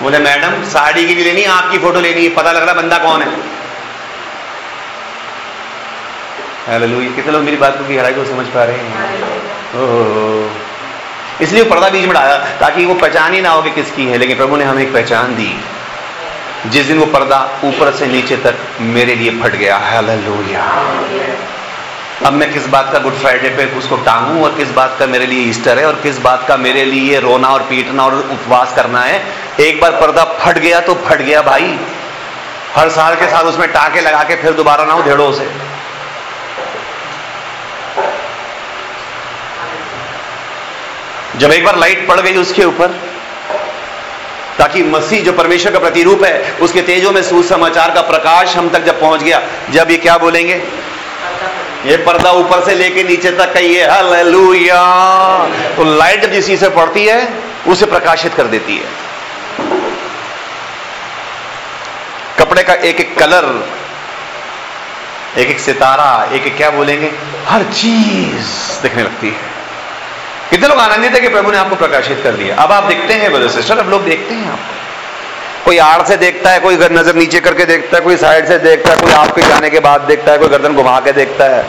बोले मैडम साड़ी की भी लेनी है आपकी फ़ोटो लेनी है। पता लग रहा बंदा कौन है? हेलो कितने लोग मेरी बात को गहराई को समझ पा रहे हैं? ओह। इसलिए पर्दा बीच में डाला ताकि वो पहचान ही ना हो कि किसकी है लेकिन प्रभु ने हमें एक पहचान दी। जिस दिन वो पर्दा ऊपर से नीचे तक मेरे लिए फट गया। हालेलुया। अब मैं किस बात का गुड फ्राइडे पे उसको टांगू और किस बात का मेरे लिए ईस्टर है और किस बात का मेरे लिए रोना और पीटना और उपवास करना है? एक बार पर्दा फट गया तो फट गया भाई। हर साल के साथ उसमें टाके लगा के फिर दोबारा ना हो उधेड़ो उसे जब एक बार लाइट पड़ गई उसके ऊपर ताकि मसीह जो परमेश्वर का प्रतिरूप है, उसके तेजों में सुसमाचार का प्रकाश हम तक जब पहुँच गया। जब ये क्या बोलेंगे? ये पर्दा ऊपर से लेके नीचे तक का ये हालेलुया। तो लाइट जब जिस से पड़ती है, उसे प्रकाशित कर देती है। कपड़े का एक एक कलर, एक एक सितारा, एक एक क्या बोलेंगे? हर चीज़ दिखने लगती है। कितने लोग आनंदित है कि प्रभु ने आपको प्रकाशित कर दिया? अब आप देखते हैं ब्रदर सिस्टर अब लोग देखते हैं आपको कोई आड़ से देखता है, कोई नज़र नीचे करके देखता है, कोई साइड से देखता है, कोई आपके जाने के बाद देखता है, कोई गर्दन घुमा के देखता है।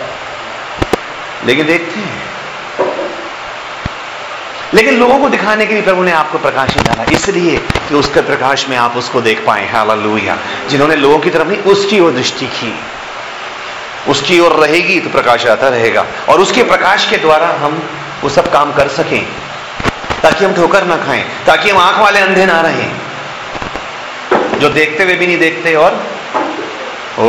लेकिन देखते हैं। लेकिन लोगों को दिखाने के लिए प्रभु ने आपको प्रकाश डाला, इसलिए कि उसके प्रकाश में आप उसको देख पाए। हालेलुया। जिन्होंने लोगों की तरफ़ नहीं, उसकी ओर दृष्टि की। उसकी ओर रहेगी तो प्रकाश आता रहेगा। और उसके प्रकाश के द्वारा हम वो सब काम कर सकें, ताकि हम ठोकर ना खाएँ, ताकि हम आँख वाले अंधे ना रहें। जो देखते हुए भी नहीं देखते और, ओ।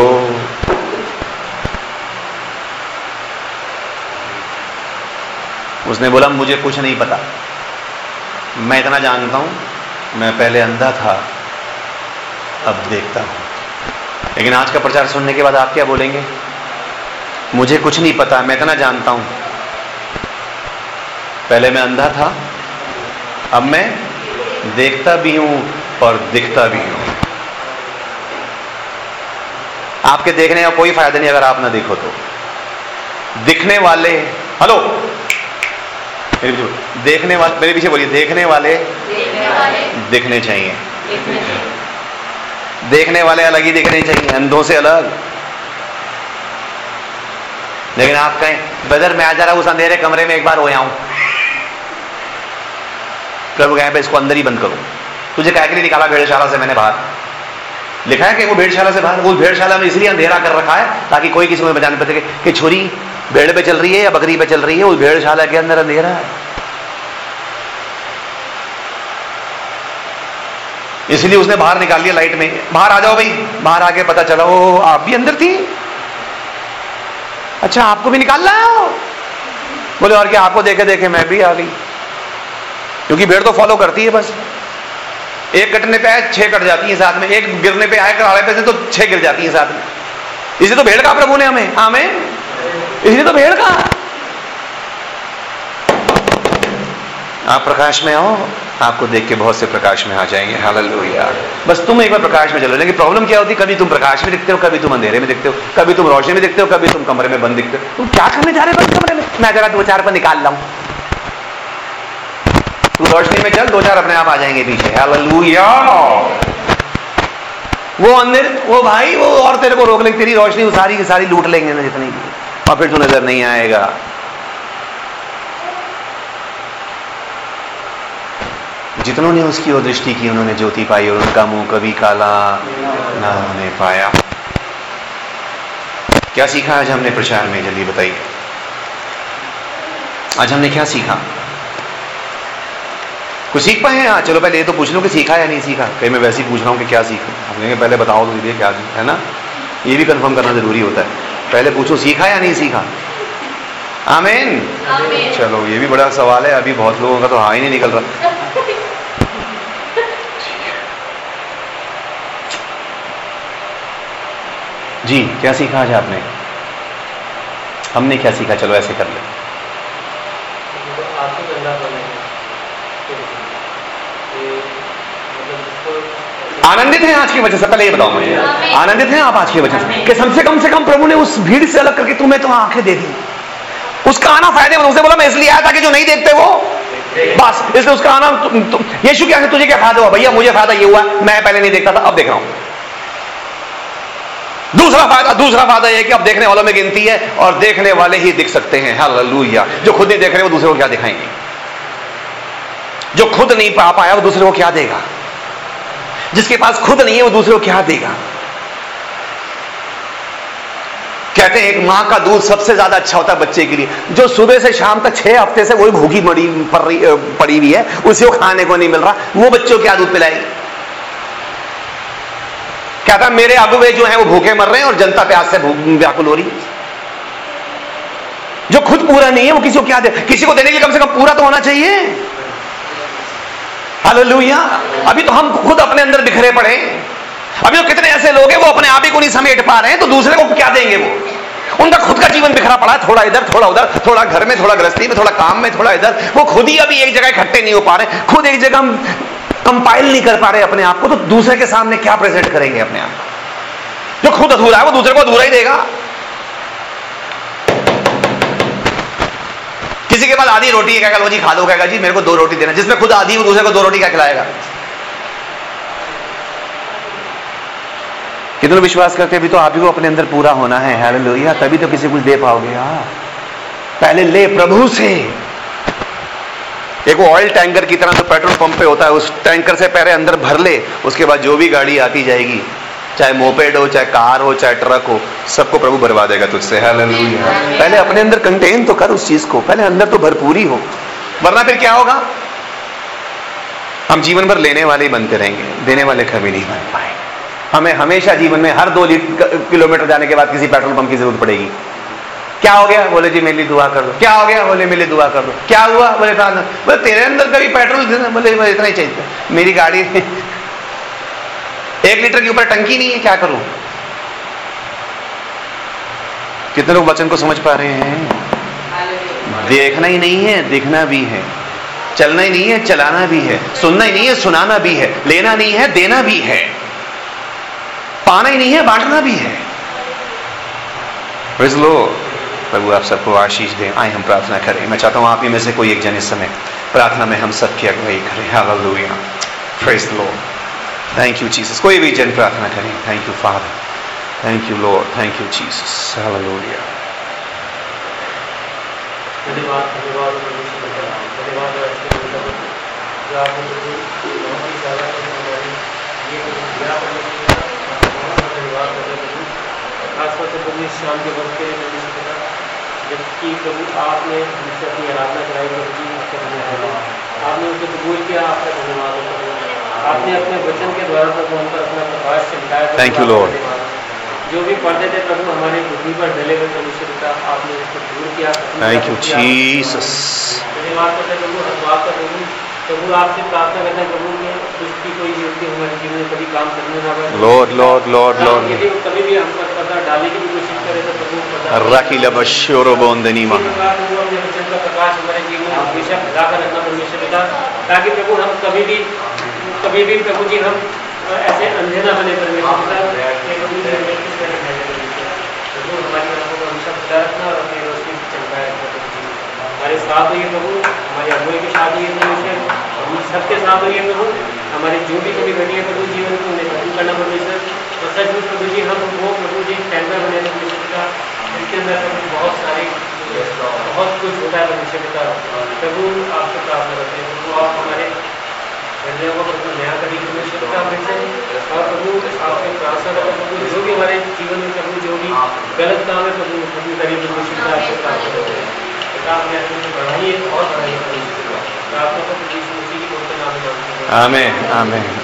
उसने बोला, मुझे कुछ नहीं पता। मैं इतना जानता हूँ, मैं पहले अंधा था, अब देखता हूँ। लेकिन आज का प्रचार सुनने के बाद आप क्या बोलेंगे? मुझे कुछ नहीं पता, मैं इतना जानता हूँ पहले मैं अंधा था अब मैं देखता भी हूँ और दिखता भी हूँ। आपके देखने का कोई फ़ायदा नहीं अगर आप ना देखो तो। दिखने वाले हेलो। मेरे पीछे देखने वाले मेरे पीछे बोलिए देखने वाले दिखने चाहिए। देखने वाले अलग ही दिखने चाहिए अंधों से अलग। लेकिन आप कहें ब्रदर मैं आ जा रहा हूँ उस अंधेरे कमरे में एक बार हो। आऊँ प्रभु कहें इसको अंदर ही बंद करो। तुझे कह के लिए निकाला, भेड़शाला से मैंने बाहर। लिखा है कि वो भेड़शाला से बाहर, वो भेड़शाला में इसलिए अंधेरा कर रखा है ताकि कोई किसी में बचाने पड़े कि छोरी भेड़ पे चल रही है या बकरी पे चल रही है उस भेड़शाला के अंदर अंधेरा है। इसलिए उसने बाहर निकाल लिया लाइट में। बाहर आ जाओ भाई, बाहर आके पता चला, ओ, आप भी अंदर थी? अच्छा आपको भी निकाल रहा है? बोले, और क्या, आपको देखे देखे मैं भी आ गई। क्योंकि भेड़ तो फॉलो करती है बस। एक कटने पे आए, छह कट जाती है साथ में। एक गिरने पे आए कराड़े पे से तो छह गिर जाती है साथ में। इसलिए तो भेड़ का प्रभु ने हमें हमें इसलिए तो भेड़ का। आप प्रकाश में आओ, आपको देख के बहुत से प्रकाश में आ जाएँगे। हालेलुया। बस तुम एक बार प्रकाश में चलो, लेकिन प्रॉब्लम क्या होती? कभी तुम प्रकाश में दिखते हो, कभी तुम अंधेरे में दिखते हो, कभी तुम रोशनी में दिखते हो, कभी तुम कमरे में बंद दिखते हो। तुम क्या करने जा रहे हो कमरे में? मैं जरा दो चार पर निकाल लाऊं। तू रोशनी में चल दो चार अपने आप आ जाएँगे पीछे। वो अंदर वो भाई, वो और तेरे को रोक लेंगे, तेरी रोशनी वो सारी की सारी लूट लेंगे ना जितनी भी। और फिर तू नज़र नहीं आएगा। जितनों ने उसकी ओर दृष्टि की, उन्होंने ज्योति पाई और उनका मुँह कभी काला ना उन्हें पाया। क्या सीखा आज हमने प्रचार में? जल्दी बताइए। आज हमने क्या सीखा? कुछ सीख पाए हैं? हाँ चलो पहले ये तो पूछ लो कि सीखा या नहीं सीखा। कहीं मैं वैसे ही पूछ रहा हूँ कि क्या सीखा। हम कहेंगे पहले बताओ तो दीजिए क्या है ना? ये भी कंफर्म करना ज़रूरी होता है। पहले पूछो सीखा या नहीं सीखा? आमीन। चलो ये भी बड़ा सवाल है। अभी बहुत लोगों का तो हाँ ही नहीं निकल रहा। जी क्या सीखा आज आपने? हमने क्या सीखा? चलो ऐसे कर ले आनंदित हैं आज की वजह से पहले ये बताओ मुझे। आनंदित हैं आप आज की वजह से? कि सबसे कम से कम प्रभु ने उस भीड़ से अलग करके तुम्हें तो आँखें दे दी। उसका आना फ़ायदे उसने बोला मैं इसलिए आया ताकि जो नहीं देखते वो बस इसलिए उसका आना तु, तु, यीशु क्या है तुझे क्या फ़ायदा हुआ? भैया मुझे फ़ायदा ये हुआ मैं पहले नहीं देखता था अब देख रहा हूँ। दूसरा फ़ायदा दूसरा फ़ायदा यह कि अब देखने वालों में गिनती है और देखने वाले ही दिख सकते हैं। हालेलुया। जो खुद नहीं देख रहे वो दूसरे को क्या दिखाएँगे? जो खुद नहीं पा पाया वो दूसरे को क्या देगा? जिसके पास खुद नहीं है, वो दूसरे को क्या देगा? कहते हैं, एक माँ का दूध सबसे ज़्यादा अच्छा होता है बच्चे के लिए। जो सुबह से शाम तक छह हफ़्ते से वही भूखी मड़ी पड़ी हुई है, उसे को खाने को नहीं मिल रहा। वो बच्चों क्या दूध पिलाएगी? कहता मेरे अगुवे जो है, वो भूखे मर रहे हैं और जनता प्यास से व्याकुल हो रही है। जो खुद पूरा नहीं है, वो किसी को क्या दे? किसी को देने के लिए कम से कम पूरा तो होना चाहिए। हालेलुया अभी तो हम खुद अपने अंदर बिखरे पड़े अभी तो कितने ऐसे लोग हैं, वो अपने आप ही को नहीं समेट पा रहे हैं तो दूसरे को क्या देंगे वो? उनका खुद का जीवन बिखरा पड़ा है थोड़ा इधर, थोड़ा उधर, थोड़ा घर में, थोड़ा गृहस्थी में, थोड़ा काम में, थोड़ा इधर। वो खुद ही अभी एक जगह इकट्ठे नहीं हो पा रहे, खुद एक जगह हम कंपाइल नहीं कर पा रहे अपने आप को तो दूसरे के सामने क्या प्रेजेंट करेंगे अपने आप? जो खुद अधूरा है, वो दूसरे को अधूरा ही देगा। किसी के पास आधी रोटी है क्या लो जी खा लो कहेगा जी, मेरे को दो रोटी देना। जिसमें खुद आधी दूसरे को दो रोटी क्या खिलाएगा? कितने विश्वास करते हैं? अभी तो आप ही को अपने अंदर पूरा होना है। हालेलुया तभी तो किसी कुछ दे पाओगे। हाँ। पहले ले प्रभु से। एक ऑयल टैंकर की तरह जो पेट्रोल पंप पे होता है। उस टैंकर से पहले अंदर भर ले। उसके बाद जो भी गाड़ी आती जाएगी। चाहे मोपेड हो, चाहे कार हो, चाहे ट्रक हो, सबको प्रभु भरवा देगा तुझसे। पहले अपने अंदर कंटेन तो कर उस चीज़ को। पहले अंदर तो भरपूरी हो। वरना फिर क्या होगा? हम जीवन भर लेने वाले ही बनते रहेंगे। देने वाले कभी नहीं बन पाए हमें हमेशा जीवन में हर दो किलोमीटर जाने के बाद किसी पेट्रोल पंप की ज़रूरत पड़ेगी। क्या हो गया? बोले, जी, मेरे लिए दुआ कर दो। क्या हो गया? बोले, मेरे लिए दुआ कर दो। क्या हुआ? बोले बोले, तेरे अंदर कभी पेट्रोल बोले, इतना ही चाहिए मेरी गाड़ी [laughs] एक लीटर के ऊपर टंकी नहीं है, क्या करूँ? कितने लोग वचन को समझ पा रहे हैं? देखना ही नहीं है, दिखना भी है। चलना ही नहीं है, चलाना भी है। सुनना ही नहीं है, सुनाना भी है। लेना नहीं है, देना भी है। पाना ही नहीं है, बांटना भी है। लो प्रभु, आप सबको आशीष दें। आए, हम प्रार्थना करें। मैं चाहता हूँ आप ही में से कोई एक जन इस समय प्रार्थना में हम सबकी अगुवाई करें। Hallelujah praise Lord thank you Jesus कोई भी जन प्रार्थना करें। Thank you father thank you Lord thank you Jesus hallelujah आपने शाम के वक्त जबकि प्रभु आपने अपनी आराधना कराई आपने कबूल किया, आपका धन्यवाद आपने अपने वचन के द्वारा प्रभु हम पर अपना प्रकाश चमकाया थैंक यू लॉर्ड जो भी पढ़ते थे प्रभु हमारे बुद्धि पर डले हुए परमेश्वर का आपने उसको दूर किया थैंक यू जीसस धन्यवाद करते प्रभु हम बात कर प्रभु। प्रभु आपसे प्रार्थना करते हैं प्रभु में उसकी कोई व्यक्ति हमारे जीवन में कभी काम करने ना पाए। लॉर्ड लॉर्ड लॉर्ड लॉर्ड यदि कभी भी हम पर पर्दा डालने की भी कोशिश करे तो प्रभु पर्दा रखी लबश्योरो बोंदनी प्रकार प्रभु अपने वचन का प्रकाश हमारे जीवन में हमेशा फैलाकर रखना परमेश्वर पिता ताकि प्रभु हम कभी भी कभी भी प्रभु जी हम ऐसे अंधे ना बने कि जी प्रभु हमारी को साथ होइए प्रभु हमारे अगुए के साथ होइए परमेश्वर हम सबके साथ होइए प्रभु। हमारी जो भी कभी घटी है प्रभु जीवन को उन्हें खत्म करना परमेश्वर और सचमुच प्रभु जी हम वो प्रभु जी कैमरा बने परमेश्वर पिता इसके अंदर प्रभु बहुत सारे बहुत कुछ होता है परमेश्वर पिता प्रभु आपसे प्रार्थना करते हैं। प्रभु आप हमारे हृदय को प्रभु नया करी परमेश्वर पिता हमें से और प्रभु आपसे प्रार्थना करते प्रभु जो भी हमारे जीवन में प्रभु जो भी गलत काम है प्रभु खत्म करिए परमेश्वर पिता आपसे प्रार्थना करते हैं। अपने बढ़ाइए और बढ़ाइए। परमेश्वर पिता प्रभु की पवित्र नाम आमेन आमेन।